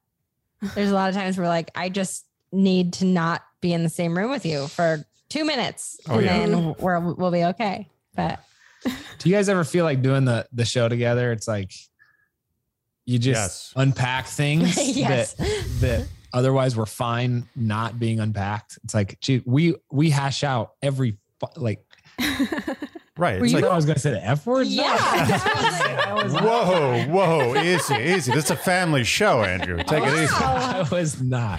There's a lot of times where like I just need to not be in the same room with you for two minutes Oh, and yeah. then we're, we'll be okay. But Do you guys ever feel like doing the the show together? It's like you just Yes. unpack things yes, that that otherwise we're fine not being unpacked. It's like, gee, we we hash out every like. Right. Were It's you like, thought I was going to say the f word? Yeah. I was, whoa, whoa, easy, easy. This is a family show, Andrew. Take it easy. I was not.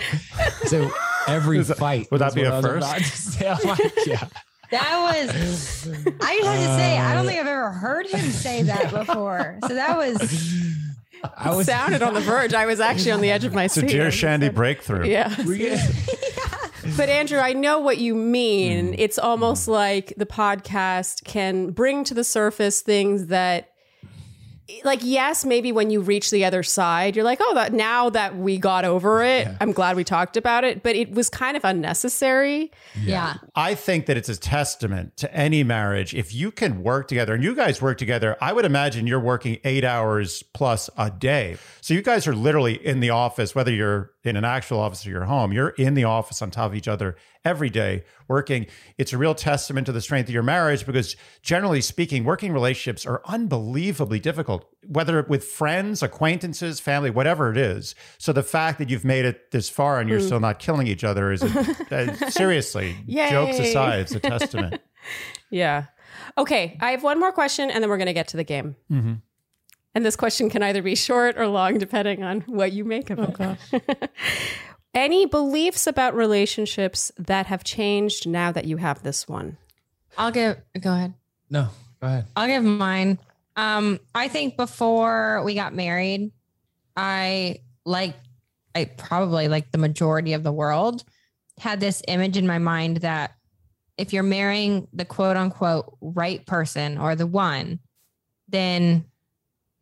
So every that- fight. would that be a a I was first? about to say. I'm like, yeah. that was, I just have to say, I don't think I've ever heard him say that before. So that was, I was sounded on the verge. I was actually on the edge of my seat. It's a seat. dear Shandy breakthrough. Yeah. But Andrew, I know what you mean. Mm. It's almost like the podcast can bring to the surface things that like yes, maybe when you reach the other side, you're like, "Oh, that now that we got over it, Yeah. I'm glad we talked about it." But it was kind of unnecessary. yeah. I think that it's a testament to any marriage. If you can work together and you guys work together, I would imagine you're working eight hours plus a day. So you guys are literally in the office, whether you're in an actual office or your home, you're in the office on top of each other every day working. It's a real testament to the strength of your marriage because generally speaking, working relationships are unbelievably difficult, whether with friends, acquaintances, family, whatever it is. So the fact that you've made it this far and you're still not killing each other is a, uh, seriously, jokes aside, it's a testament. Yeah. Okay, I have one more question and then we're going to get to the game. Mhm. And this question can either be short or long depending on what you make of it. Any beliefs about relationships that have changed now that you have this one? I'll give, go ahead. no, go ahead. I'll give mine. Um, I think before we got married, I like I probably like the majority of the world had this image in my mind that if you're marrying the quote unquote right person or the one, then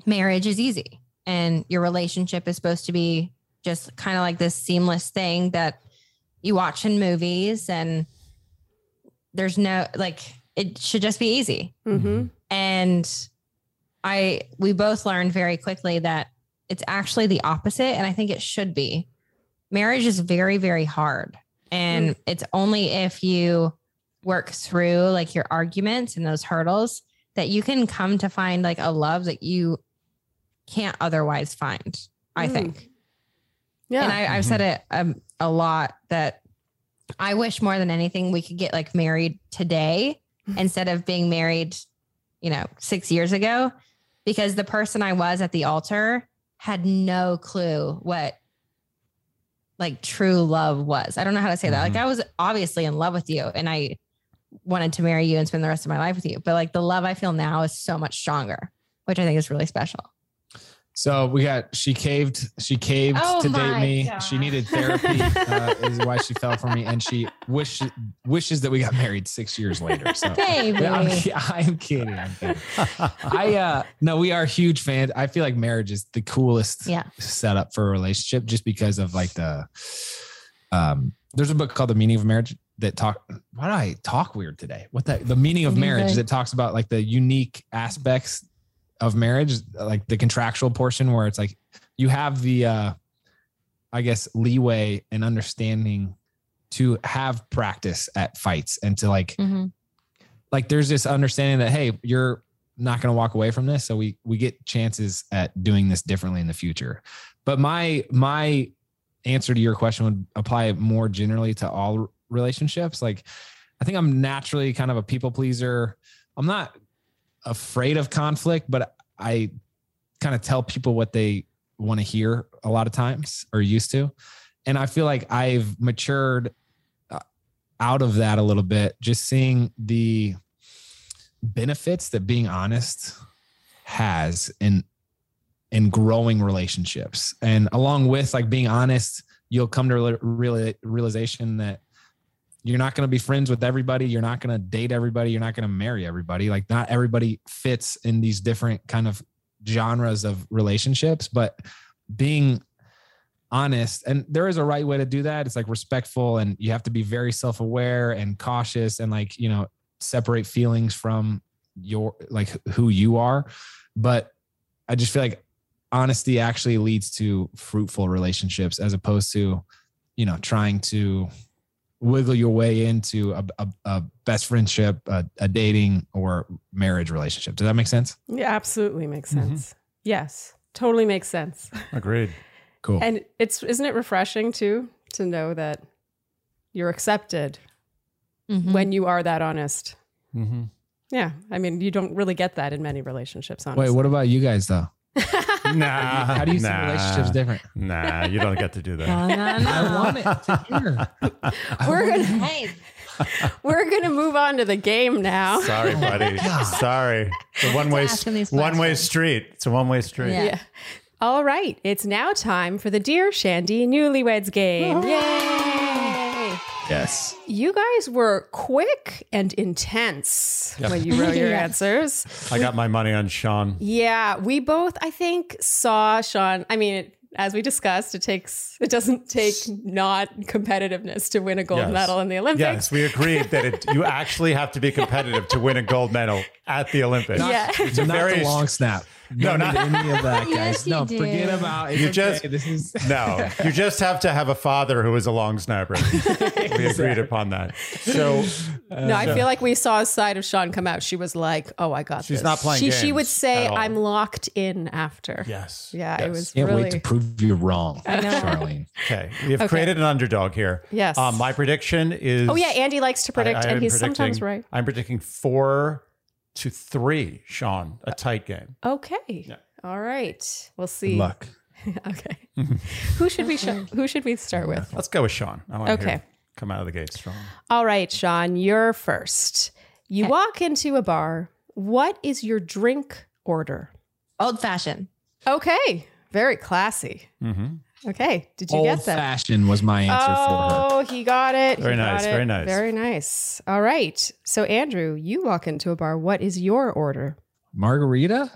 marriage is easy and your relationship is supposed to be just kind of like this seamless thing that you watch in movies and there's no like it should just be easy Mm-hmm. and i we both learned very quickly that it's actually the opposite and i think it should be marriage is very very hard and it's only if you work through like your arguments and those hurdles that you can come to find like a love that you can't otherwise find i Mm. think Yeah. and I, I've said mm-hmm. it um, a lot that I wish more than anything we could get like married today mm-hmm. instead of being married, you know, six years ago, because the person I was at the altar had no clue what like true love was. I don't know how to say that. Like mm-hmm. I was obviously in love with you and I wanted to marry you and spend the rest of my life with you. But like the love I feel now is so much stronger, which I think is really special. So we got she caved. She caved Oh to date me. God. She needed therapy. uh, is why she fell for me, and she wish, wishes that we got married six years later. So Baby. I'm, I'm kidding. I'm kidding. I uh no, we are huge fans. I feel like marriage is the coolest Yeah. setup for a relationship, just because of like the um. There's a book called The Meaning of Marriage that talk. Why do I talk weird today? What the the meaning of marriage that talks about like the unique aspects of marriage, like the contractual portion where it's like you have the uh I guess leeway and understanding to have practice at fights and to like Mhm. like there's this understanding that hey you're not going to walk away from this. So we we get chances at doing this differently in the future. But my my answer to your question would apply more generally to all relationships. Like i think i'm naturally kind of a people pleaser. I'm not afraid of conflict but i kind of tell people what they want to hear a lot of times or used to. And i feel like i've matured uh, out of that a little bit just seeing the benefits that being honest has in in growing relationships. And along with like being honest you'll come to real, real realization that you're not going to be friends with everybody. You're not going to date everybody. You're not going to marry everybody. Like not everybody fits in these different kind of genres of relationships, but being honest and there is a right way to do that. It's like respectful and you have to be very self-aware and cautious and like, you know, separate feelings from your like who you are. But I just feel like honesty actually leads to fruitful relationships as opposed to, you know, trying to wiggle your way into a, a, a best friendship, a, a, dating or marriage relationship. Does that make sense? Yeah, absolutely makes sense. Mm-hmm. Yes, totally makes sense. Agreed. Cool. And it's isn't it refreshing too to know that you're accepted mm-hmm. when you are that honest. Mm-hmm. Yeah, I mean, you don't really get that in many relationships. Honestly. Wait, what about you guys though? nah. How do you nah, see relationships different? Nah, you don't get to do that. no, no, no. I want it to hear. We're gonna hey, we're gonna move on to the game now. Sorry, oh buddy. Sorry. It's a one way one way street. It's a one way street. Yeah. yeah. All right. It's now time for the Dear Shandy Newlyweds game. Yay! Yes. You guys were quick and intense yep. when you wrote your answers. I got my money on Shawn. Yeah, we both, I think, saw Shawn. I mean, as we discussed, it takes it doesn't take not competitiveness to win a gold yes. medal in the Olympics. Yes, we agreed that it, you actually have to be competitive to win a gold medal at the Olympics. Not, yeah, it's a very long snap. No, not any of that, guys. Yes, no, do. forget about it. You just this is no. You just have to have a father who is a long snapper. we agreed upon that. So uh, no, I feel like we saw a side of Shawn come out. She was like, "Oh, I got She's this." not playing. She she would say, "I'm locked in." After yes, yeah, yes. it was. Can't really... wait to prove you wrong, Sharleen. Okay, we have okay. created an underdog here. Yes. Um, my prediction is. Oh yeah, Andy likes to predict, I, I and he's sometimes right. I'm predicting four to three, Shawn. A tight game. Okay. Yeah. All right. We'll see. Good luck. okay. who should we show, who should we start with? Let's go with Shawn. I want okay. to come out of the gate strong. All right, Shawn, you're first. You okay. walk into a bar. What is your drink order? Old fashioned. Okay. Very classy. Mm-hmm. Okay. Did you Old get that? Fashion was my answer oh, for her. Oh, he got it. Very he nice. It. Very nice. Very nice. All right. So, Andrew, you walk into a bar. What is your order? Margarita?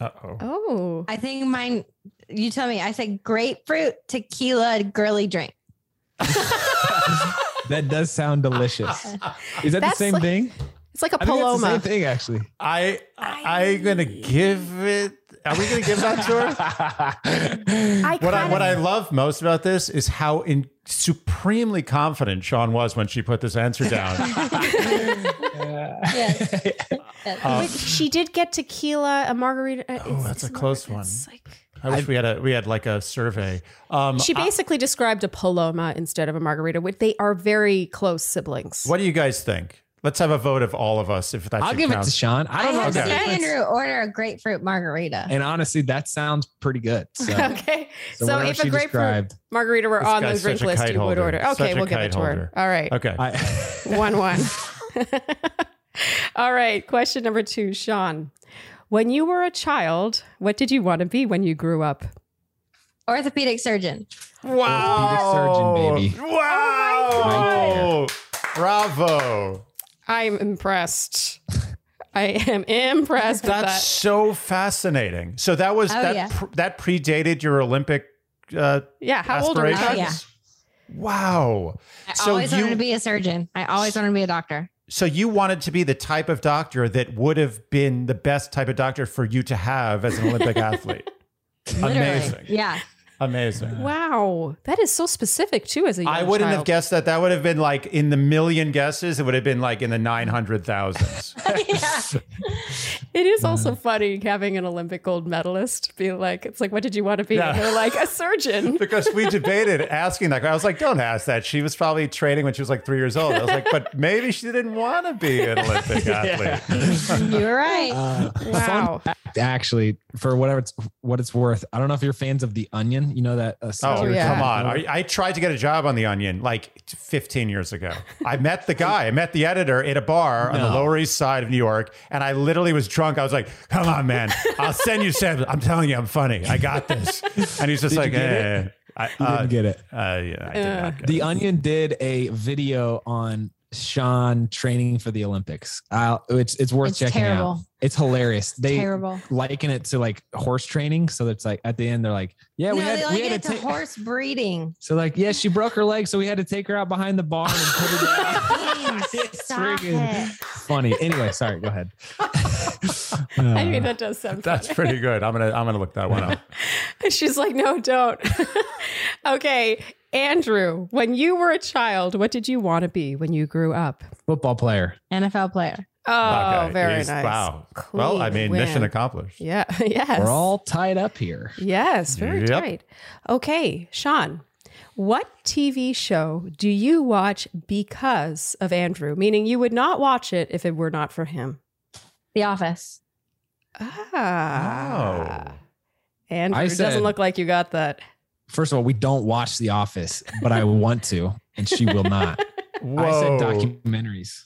Uh-oh. Oh. I think mine, you tell me, I said grapefruit tequila girly drink. that does sound delicious. Is that That's the same like, thing? It's like a paloma. same thing, actually. I I am gonna give it. Are we gonna give that to her? I what I what I love most about this is how in supremely confident Shawn was when she put this answer down. yes. Uh, she did get tequila, a margarita. Oh, that's a close one. Like, I wish we had a we had like a survey. Um, she basically I, described a paloma instead of a margarita, which they are very close siblings. What do you guys think? Let's have a vote of all of us if that's. I'll give count. it to Shawn. I don't I know. Had okay. Andrew order a grapefruit margarita. And honestly, that sounds pretty good. So. okay. So, so if a grapefruit described, margarita were on the drink list, you would order. Okay, such we'll give it to holder. her. All right. Okay. I, one one. all right. Question number two, Shawn. When you were a child, what did you want to be when you grew up? Orthopedic surgeon. Wow. Orthopedic surgeon, baby. Oh wow. Oh Bravo. I'm impressed. I am impressed. That's that. so fascinating. So that was oh, that yeah. pr- that predated your Olympic. Uh, yeah, how old are you? Oh, yeah. Wow. I so always you, wanted to be a surgeon. I always wanted to be a doctor. So you wanted to be the type of doctor that would have been the best type of doctor for you to have as an Olympic athlete. Amazing. Yeah. Amazing. Wow. That is so specific too as a young I wouldn't child. have guessed that. That would have been like in the million guesses. It would have been like in the 900,000s. yeah. It is also funny having an Olympic gold medalist be like, it's like, what did you want to be? Yeah. And they're like, a surgeon. because we debated asking that. I was like, don't ask that. She was probably training when she was like three years old. I was like, but maybe she didn't want to be an Olympic athlete. You're right. Uh, wow. Actually, for whatever it's what it's worth, I don't know if you're fans of The Onion. You know that? Uh, oh, yeah. come on! I, I, tried to get a job on The Onion like 15 years ago. I met the guy. I met the editor at a bar no. on the Lower East Side of New York, and I literally was drunk. I was like, "Come on, man! I'll send you seven. I'm telling you, I'm funny. I got this." And he's just Did like, "Eh." I uh, didn't get it. Uh, yeah, I did Uh, not get The it. Onion did a video on Shawn training for the Olympics. Uh, it's it's worth It's checking terrible. out. It's hilarious. They Terrible. liken it to like horse training. So it's like at the end they're like, yeah, we no, had they we had it to to take. horse breeding. So like, yeah, she broke her leg, so we had to take her out behind the barn and put her down. it's Stop freaking it. funny. Anyway, sorry. Go ahead. I mean, Uh, that does sound That's funny. pretty good. I'm gonna I'm gonna look that one up. She's like, no, don't. okay, Andrew, when you were a child, what did you want to be when you grew up? football player. NFL player. Oh, Okay, very he's- nice. Wow. well, I Clean mean, mission accomplished. Yeah. Yes. We're all tied up here. Yes, very Yep. tight. Okay, Shawn, what TV show do you watch because of Andrew? Meaning you would not watch it if it were not for him. The Office. Ah. Oh. Andrew I doesn't look like you got that. First of all, we don't watch The Office, but I want to, and she will not. I said documentaries.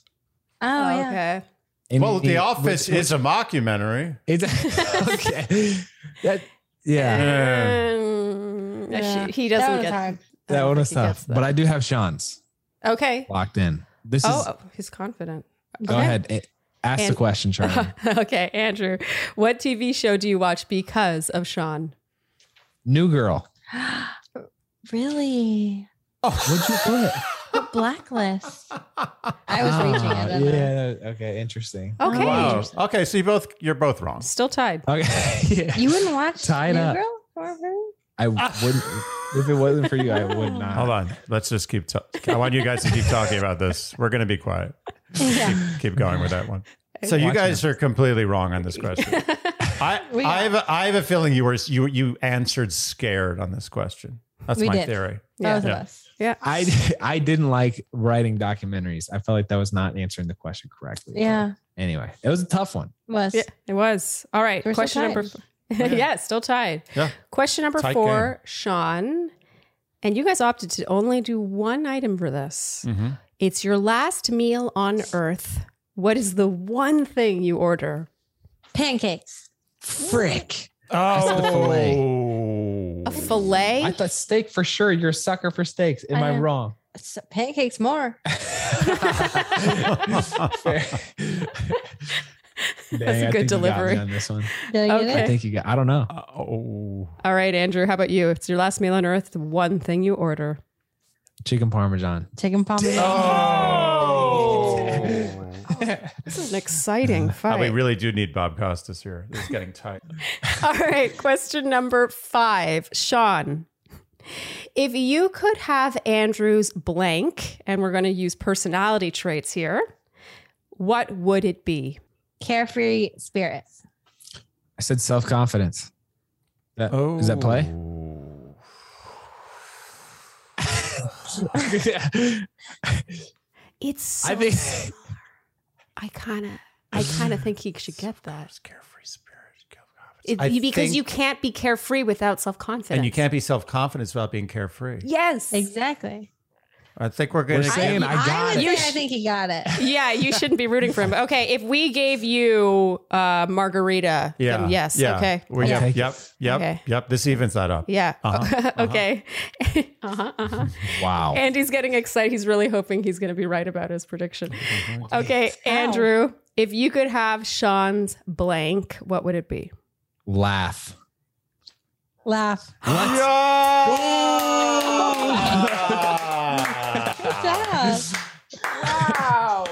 Oh, yeah. okay. And Well, it- The it- Office which- is a mockumentary. It's okay. That yeah, Um, Yeah. she- he doesn't one get hard. That don't one was tough. But I do have Shawn's okay. locked in. This is Oh, he's confident. go Okay. ahead. Ask the question, Charlie. okay, Andrew, what TV show do you watch because of Shawn? New girl. Really? Oh, What'd you put? The blacklist. I was reaching it. at that. Yeah. Okay. Interesting. Oh, okay. Wow. Okay, so you both you're both wrong. Still tied. Okay. yeah. You wouldn't watch Tied New up. Girl? Or her? I wouldn't. if it wasn't for you, I would not. Hold on. Let's just keep. ta- I want you guys to keep talking about this. We're going to be quiet. Yeah. Keep going with that one. So you Watch guys are completely wrong on this question. I We I have a, I have a feeling you were you you answered scared on this question. That's We my did. theory. Both Yeah. of us. Yeah. I I didn't like writing documentaries. I felt like that was not answering the question correctly. Yeah. Anyway, it was a tough one. Was. Yeah, it was. All right. We're still question number tied. yeah, still tied. Yeah. Question number Tight four, Shawn. And you guys opted to only do one item for this. Mm-hmm. It's your last meal on earth. What is the one thing you order? Pancakes. Frick. Oh, said a fillet. A filet? I thought steak for sure. You're a sucker for steaks. Am I, I wrong? S- Pancakes more. Fair. Dang, That's a I good think you got me delivery. on this one. I Okay. I think you got. I don't know. oh. All right, Andrew, how about you? It's your last meal on earth, the one thing you order. Chicken parmesan. Chicken parmesan. Oh. Oh. This is an exciting Oh, fight. we really do need Bob Costas here. This is getting tight. All right, question number five. Shawn, if you could have Andrew's blank, and we're going to use personality traits here, what would it be? Carefree spirit. I said self confidence. That, Oh. Is that play? Oh. It's so, I think. I kind of I kind of think he should get that. Carefree spirit. It- I because think- you can't be carefree without self-confidence. And you can't be self confident without being carefree. Yes. Exactly. I think we're going We're to saying get. I got would it. say I think he got it. Yeah, you shouldn't be rooting for him. Okay, if we gave you uh margarita, Yeah. then yes. Yeah. Okay. Well, I'll yep. Yep. Yep. Okay. Yep. This evens that up. Yeah. Uh-huh, okay. uh-huh, uh-huh. Wow. Andy's getting excited. He's really hoping he's going to be right about his prediction. Okay, Ow. Andrew, if you could have Shawn's blank, what would it be? Laugh. Laugh. Yeah. Wow.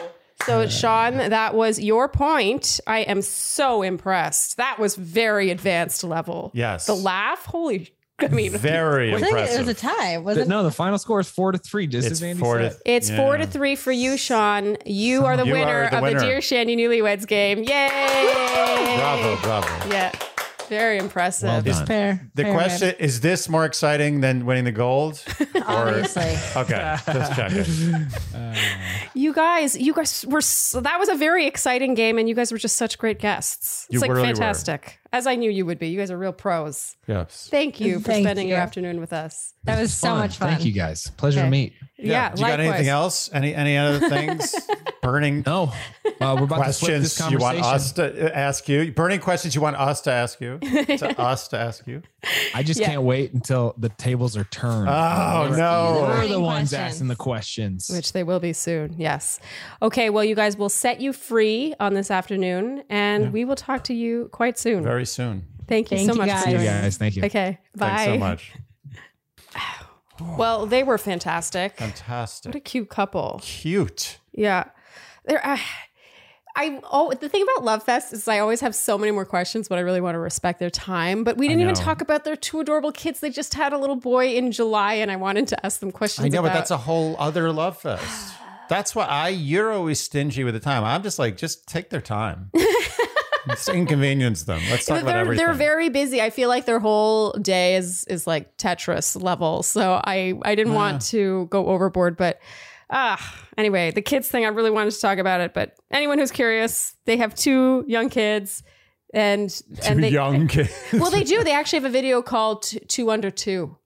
So, Shawn, that was your point. I am so impressed. That was very advanced level. Yes. The laugh, holy, I mean, Very I think it was a tie. Was The- it? no, the final score is four to three, just It's as Andy four to said. It's four to three for you, Shawn. You are the You are winner the of winner. the Dear Shandy Newlyweds game. Yay! Bravo, bravo. Yeah, very impressive. Well done. Fair. The fair, question is this more exciting than winning the gold? fair. Obviously. Okay, just checking. You guys, you guys were so, that was a very exciting game, and you guys were just such great guests. It's You like really were. fantastic, as I knew you would be. You guys are real pros. Yes. Thank you for Thank spending your afternoon with us. That was so much fun. Thank you guys. Pleasure Okay. to meet. Yeah, Do you got anything else? Any any other things? burning No, uh, we're about to this questions you want us to ask you? Burning questions you want us to ask you? To us to ask you? I just Yeah. can't wait until the tables are turned. Oh, We're- no. We're the ones questions. asking the questions. Which they will be soon. Yes. Okay. Well, you guys will set you free on this afternoon, and we will talk to you quite soon. Very soon. Thank you Thank so you, much. guys. See you guys. Thank you. Okay. Bye. Thanks so much. Well, they were fantastic. Fantastic. What a cute couple. Cute. Yeah. They're, uh, I oh the thing about Love Fest is I always have so many more questions, but I really want to respect their time. But we didn't even talk about their two adorable kids. They just had a little boy in July, and I wanted to ask them questions. I know, but that's a whole other love fest. That's why I you're always stingy with the time. I'm just like, just take their time. Just inconvenience them. Let's talk about they're, everything. they're very busy. I feel like their whole day is is like Tetris level. So I I didn't want to go overboard, but ah anyway, the kids thing I really wanted to talk about it. But anyone who's curious, they have two young kids, and Two and they young kids. well they do. They actually have a video called Two Under Two.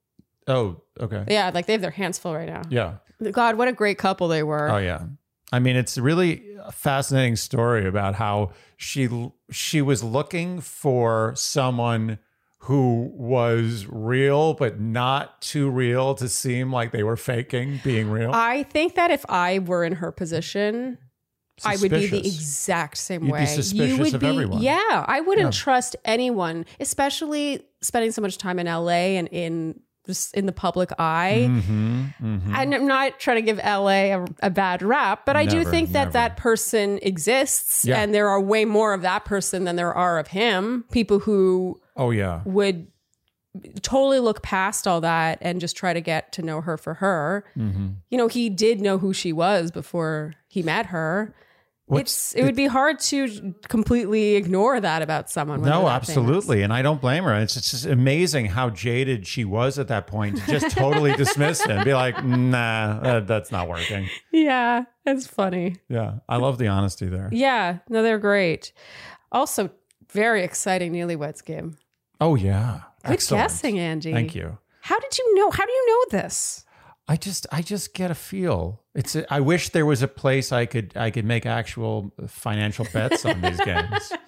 oh, okay. Yeah, like they have their hands full right now. Yeah. God, what a great couple they were. Oh yeah. I mean, it's really a fascinating story about how she she was looking for someone who was real but not too real to seem like they were faking being real. I think that if I were in her position, I would be the exact same You'd be way. you would of be, everyone. Yeah, I wouldn't Yeah. trust anyone, especially spending so much time in LA and in just in the public eye. Mhm, mhm. And I'm not trying to give LA a, a bad rap, but I do Never, think that never. that person exists, Yeah. and there are way more of that person than there are of him. People who Oh yeah. would totally look past all that and just try to get to know her for her. Mm-hmm. You know, he did know who she was before he met her. What's- it's it would be hard to completely ignore that about someone. No, they're that famous. absolutely. And I don't blame her. It's just amazing how jaded she was at that point to just totally dismiss it and be like, nah, that, that's not working. Yeah, it's funny. Yeah. I love the honesty there. Yeah, no, they're great. Also, very exciting newlyweds game. Oh, yeah. Good Excellent. guessing, Andy. Thank you. How did you know? How do you know this? I just, I just get a feel. It's. A, I wish there was a place I could, I could make actual financial bets on these games.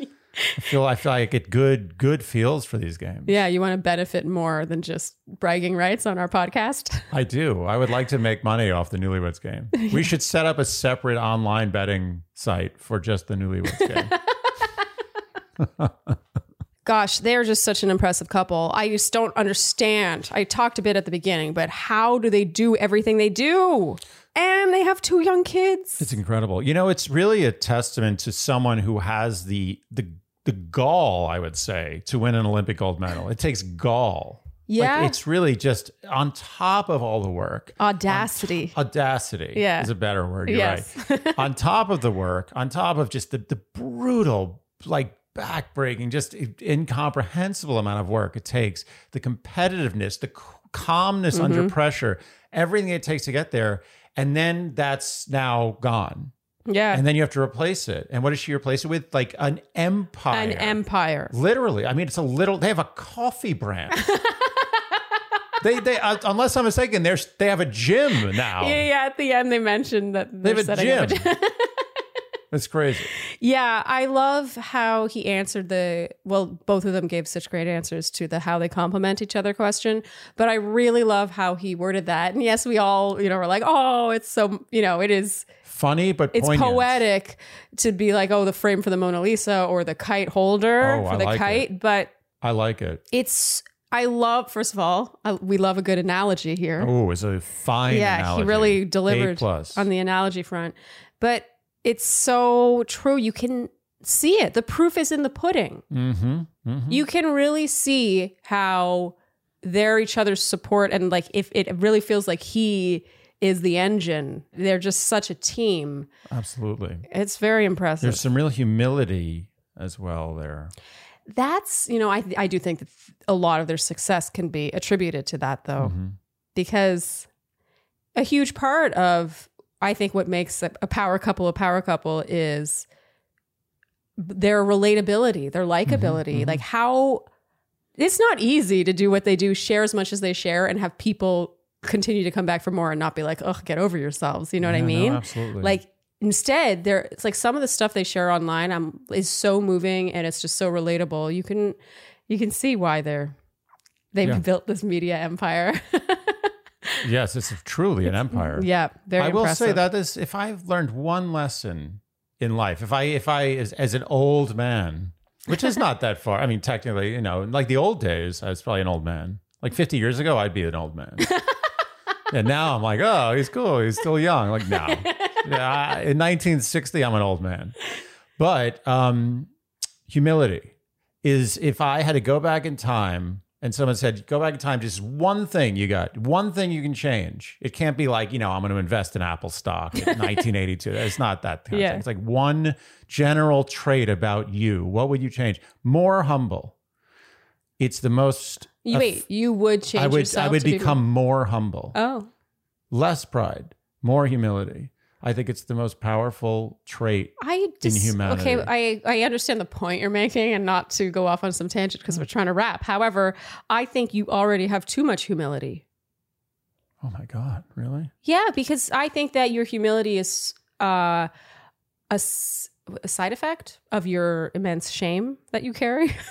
I feel, I feel like I get good, good feels for these games. Yeah, you want to benefit more than just bragging rights on our podcast. I do. I would like to make money off the Newlyweds game. We should set up a separate online betting site for just the Newlyweds game. Gosh, they're just such an impressive couple. I just don't understand. I talked a bit at the beginning, but how do they do everything they do? And they have two young kids. It's incredible. You know, it's really a testament to someone who has the the the gall, I would say, to win an Olympic gold medal. It takes gall. Yeah. Like, it's really just on top of all the work. Audacity. Audacity Yeah. is a better word. You're Yes. right. on top of the work, on top of just the, the brutal, like backbreaking, just incomprehensible amount of work it takes, the competitiveness, the calmness Mm-hmm. under pressure, everything it takes to get there. And then that's now gone. Yeah. And then you have to replace it. And what does she replace it with? Like an empire. An empire. Literally. I mean, it's a little, they have a coffee brand. they, they, uh, unless I'm mistaken, there's, they have a gym now. Yeah, yeah. At the end, they mentioned that They have a setting up gym. That's crazy. Yeah, I love how he answered the well, both of them gave such great answers to the how they complement each other question, but I really love how he worded that. And yes, we all, you know, were like, "Oh, it's so, you know, it is Funny, but it's poignant. poetic to be like, "Oh, the frame for the Mona Lisa or the kite holder Oh, for I the like kite," but I like it. it's I love first of all, I, we love a good analogy here Oh, it's a fine yeah, analogy. he really delivered on the analogy front. But it's so true. You can see it. The proof is in the pudding. mm-hmm, mm-hmm. You can really see how they're each other's support and like if it really feels like he is the engine. They're just such a team. Absolutely. It's very impressive. There's some real humility as well there. That's, you know, I I do think that a lot of their success can be attributed to that though. Mhm. because a huge part of I think what makes a, power couple a power couple is their relatability, their likability. Like how it's not easy to do what they do, share as much as they share, and have people continue to come back for more and not be like, oh, get over yourselves. You know what I Yeah, no, mean? absolutely. Like instead, there it's like some of the stuff they share online um, is so moving and it's just so relatable. You can you can see why they're they've Yeah. built this media empire. Yes, it's truly an empire. yeah, very I will say impressive. that this if I've learned one lesson in life, if I if I as, as an old man, which is not that far. I mean, technically, you know, like the old days, I was probably an old man. Like 50 years ago, I'd be an old man. and now I'm like, oh, he's cool. He's still young. Like, no. Yeah, in 1960, I'm an old man. But um, humility is if I had to go back in time and someone said, go back in time, just one thing you got, one thing you can change. It can't be like, you know, I'm going to invest in Apple stock in 1982. It's not that kind of thing. It's like one general trait about you. What would you change? More humble. It's the most. You, wait, you would change I would. I would to be become more humble, Oh, less pride, more humility. I think it's the most powerful trait. I just humanity. okay. I I understand the point you're making, and not to go off on some tangent because we're trying to wrap. However, I think you already have too much humility. Oh my God! Really? Yeah, because I think that your humility is uh, a, s- a side effect of your immense shame that you carry.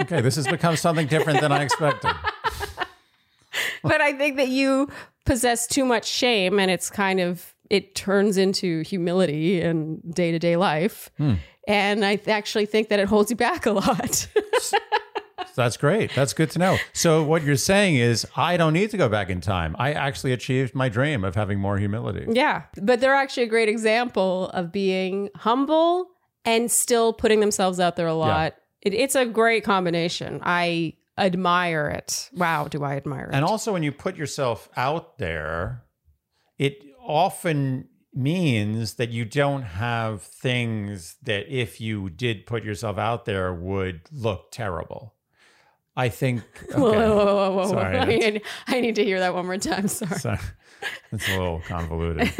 Okay, this has become something different than I expected. but I think that you possess too much shame, and it's kind of it turns into humility in day to day life. Hmm. And I th- actually think that it holds you back a lot. That's great. That's good to know. So what you're saying is I don't need to go back in time. I actually achieved my dream of having more humility. yeah, but they're actually a great example of being humble and still putting themselves out there a lot. It, it's a great combination. I admire it. Wow, do I admire it? And also when you put yourself out there, it often means that you don't have things that if you did put yourself out there would look terrible. I think okay. Whoa, whoa, whoa, whoa, whoa, Sorry. I need, I need to hear that one more time. Sorry. So it's a little convoluted.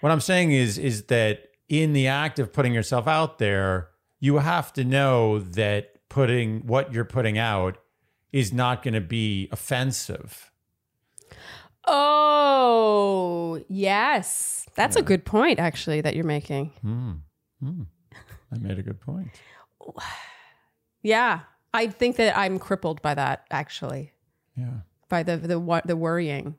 what I'm saying is is that in the act of putting yourself out there, you have to know that putting what you're putting out is not going to be offensive. Oh, yes. That's a good point, actually, that you're making. Hmm. Hmm. I made a good point. Yeah. I think that I'm crippled by that, actually, Yeah. by the, the, the worrying.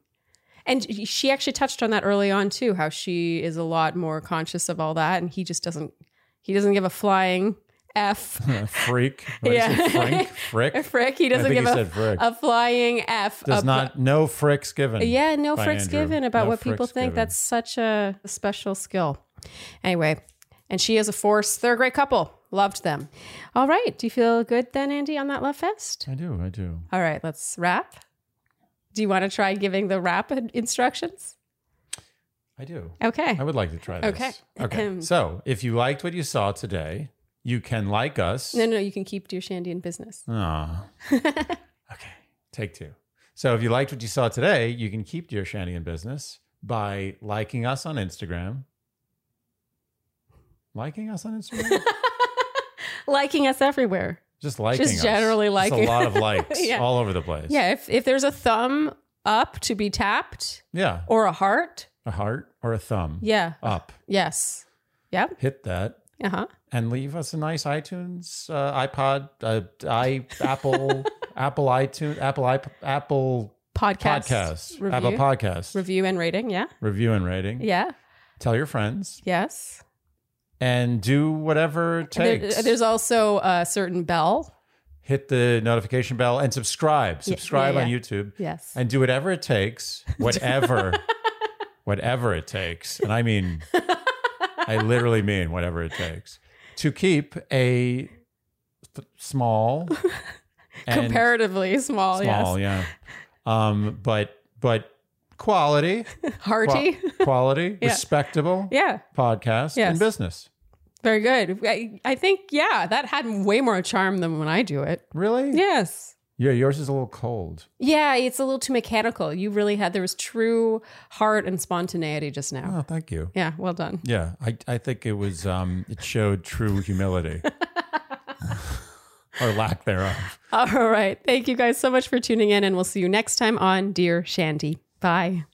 And she actually touched on that early on, too, how she is a lot more conscious of all that. And he just doesn't, he doesn't give a flying F. Freak. What Yeah. Frank? Frick? Frick. He doesn't give he a, a flying F. Does ab- not no fricks given. Yeah, no fricks Andrew. given about No what people think. given. That's such a special skill. Anyway, and she is a force. They're a great couple. Loved them. All right. Do you feel good then, Andy, on that Love Fest? I do. I do. All right, let's wrap. Do you want to try giving the wrap instructions? I do. Okay. I would like to try this. Okay. Okay. So, if you liked what you saw today, you can like us. No, no, you can keep Dear Shandy in business. Aw. okay. Take two. So, if you liked what you saw today, you can keep Dear Shandy in business by liking us on Instagram. Liking us on Instagram? Liking us everywhere. Just liking Just us. generally Just liking. a lot of likes Yeah. all over the place. Yeah, if, if there's a thumb up to be tapped Yeah. or a heart, A heart or a thumb yeah. up. Yes. Yep. Hit that. Uh huh. And leave us a nice iTunes, uh, iPod, uh, i Apple, Apple iTunes, Apple iP- Apple Podcast. podcast, Review. Apple podcast Review and rating. Yeah. review and rating. Yeah. Tell your friends Yes. and do whatever it There- takes. there's also a certain bell. Hit the notification bell and subscribe. Subscribe yeah, on yeah. YouTube Yes. and do whatever it takes. Whatever, whatever it takes, and I mean, I literally mean whatever it takes to keep a th- small Comparatively small. small, yes. yeah. Um, but but quality, Hearty. qua- quality, Yeah. respectable yeah. podcast Yes. and business. Very good. I, I think, yeah, that had way more charm than when I do it. Really? Yes. Yeah, yours is a little cold. Yeah, it's a little too mechanical. You really had, there was true heart and spontaneity just now. Oh, thank you. Yeah, well done. Yeah, I, I think it was um it showed true humility. or lack thereof. All right. Thank you guys so much for tuning in, and we'll see you next time on Dear Shandy. Bye.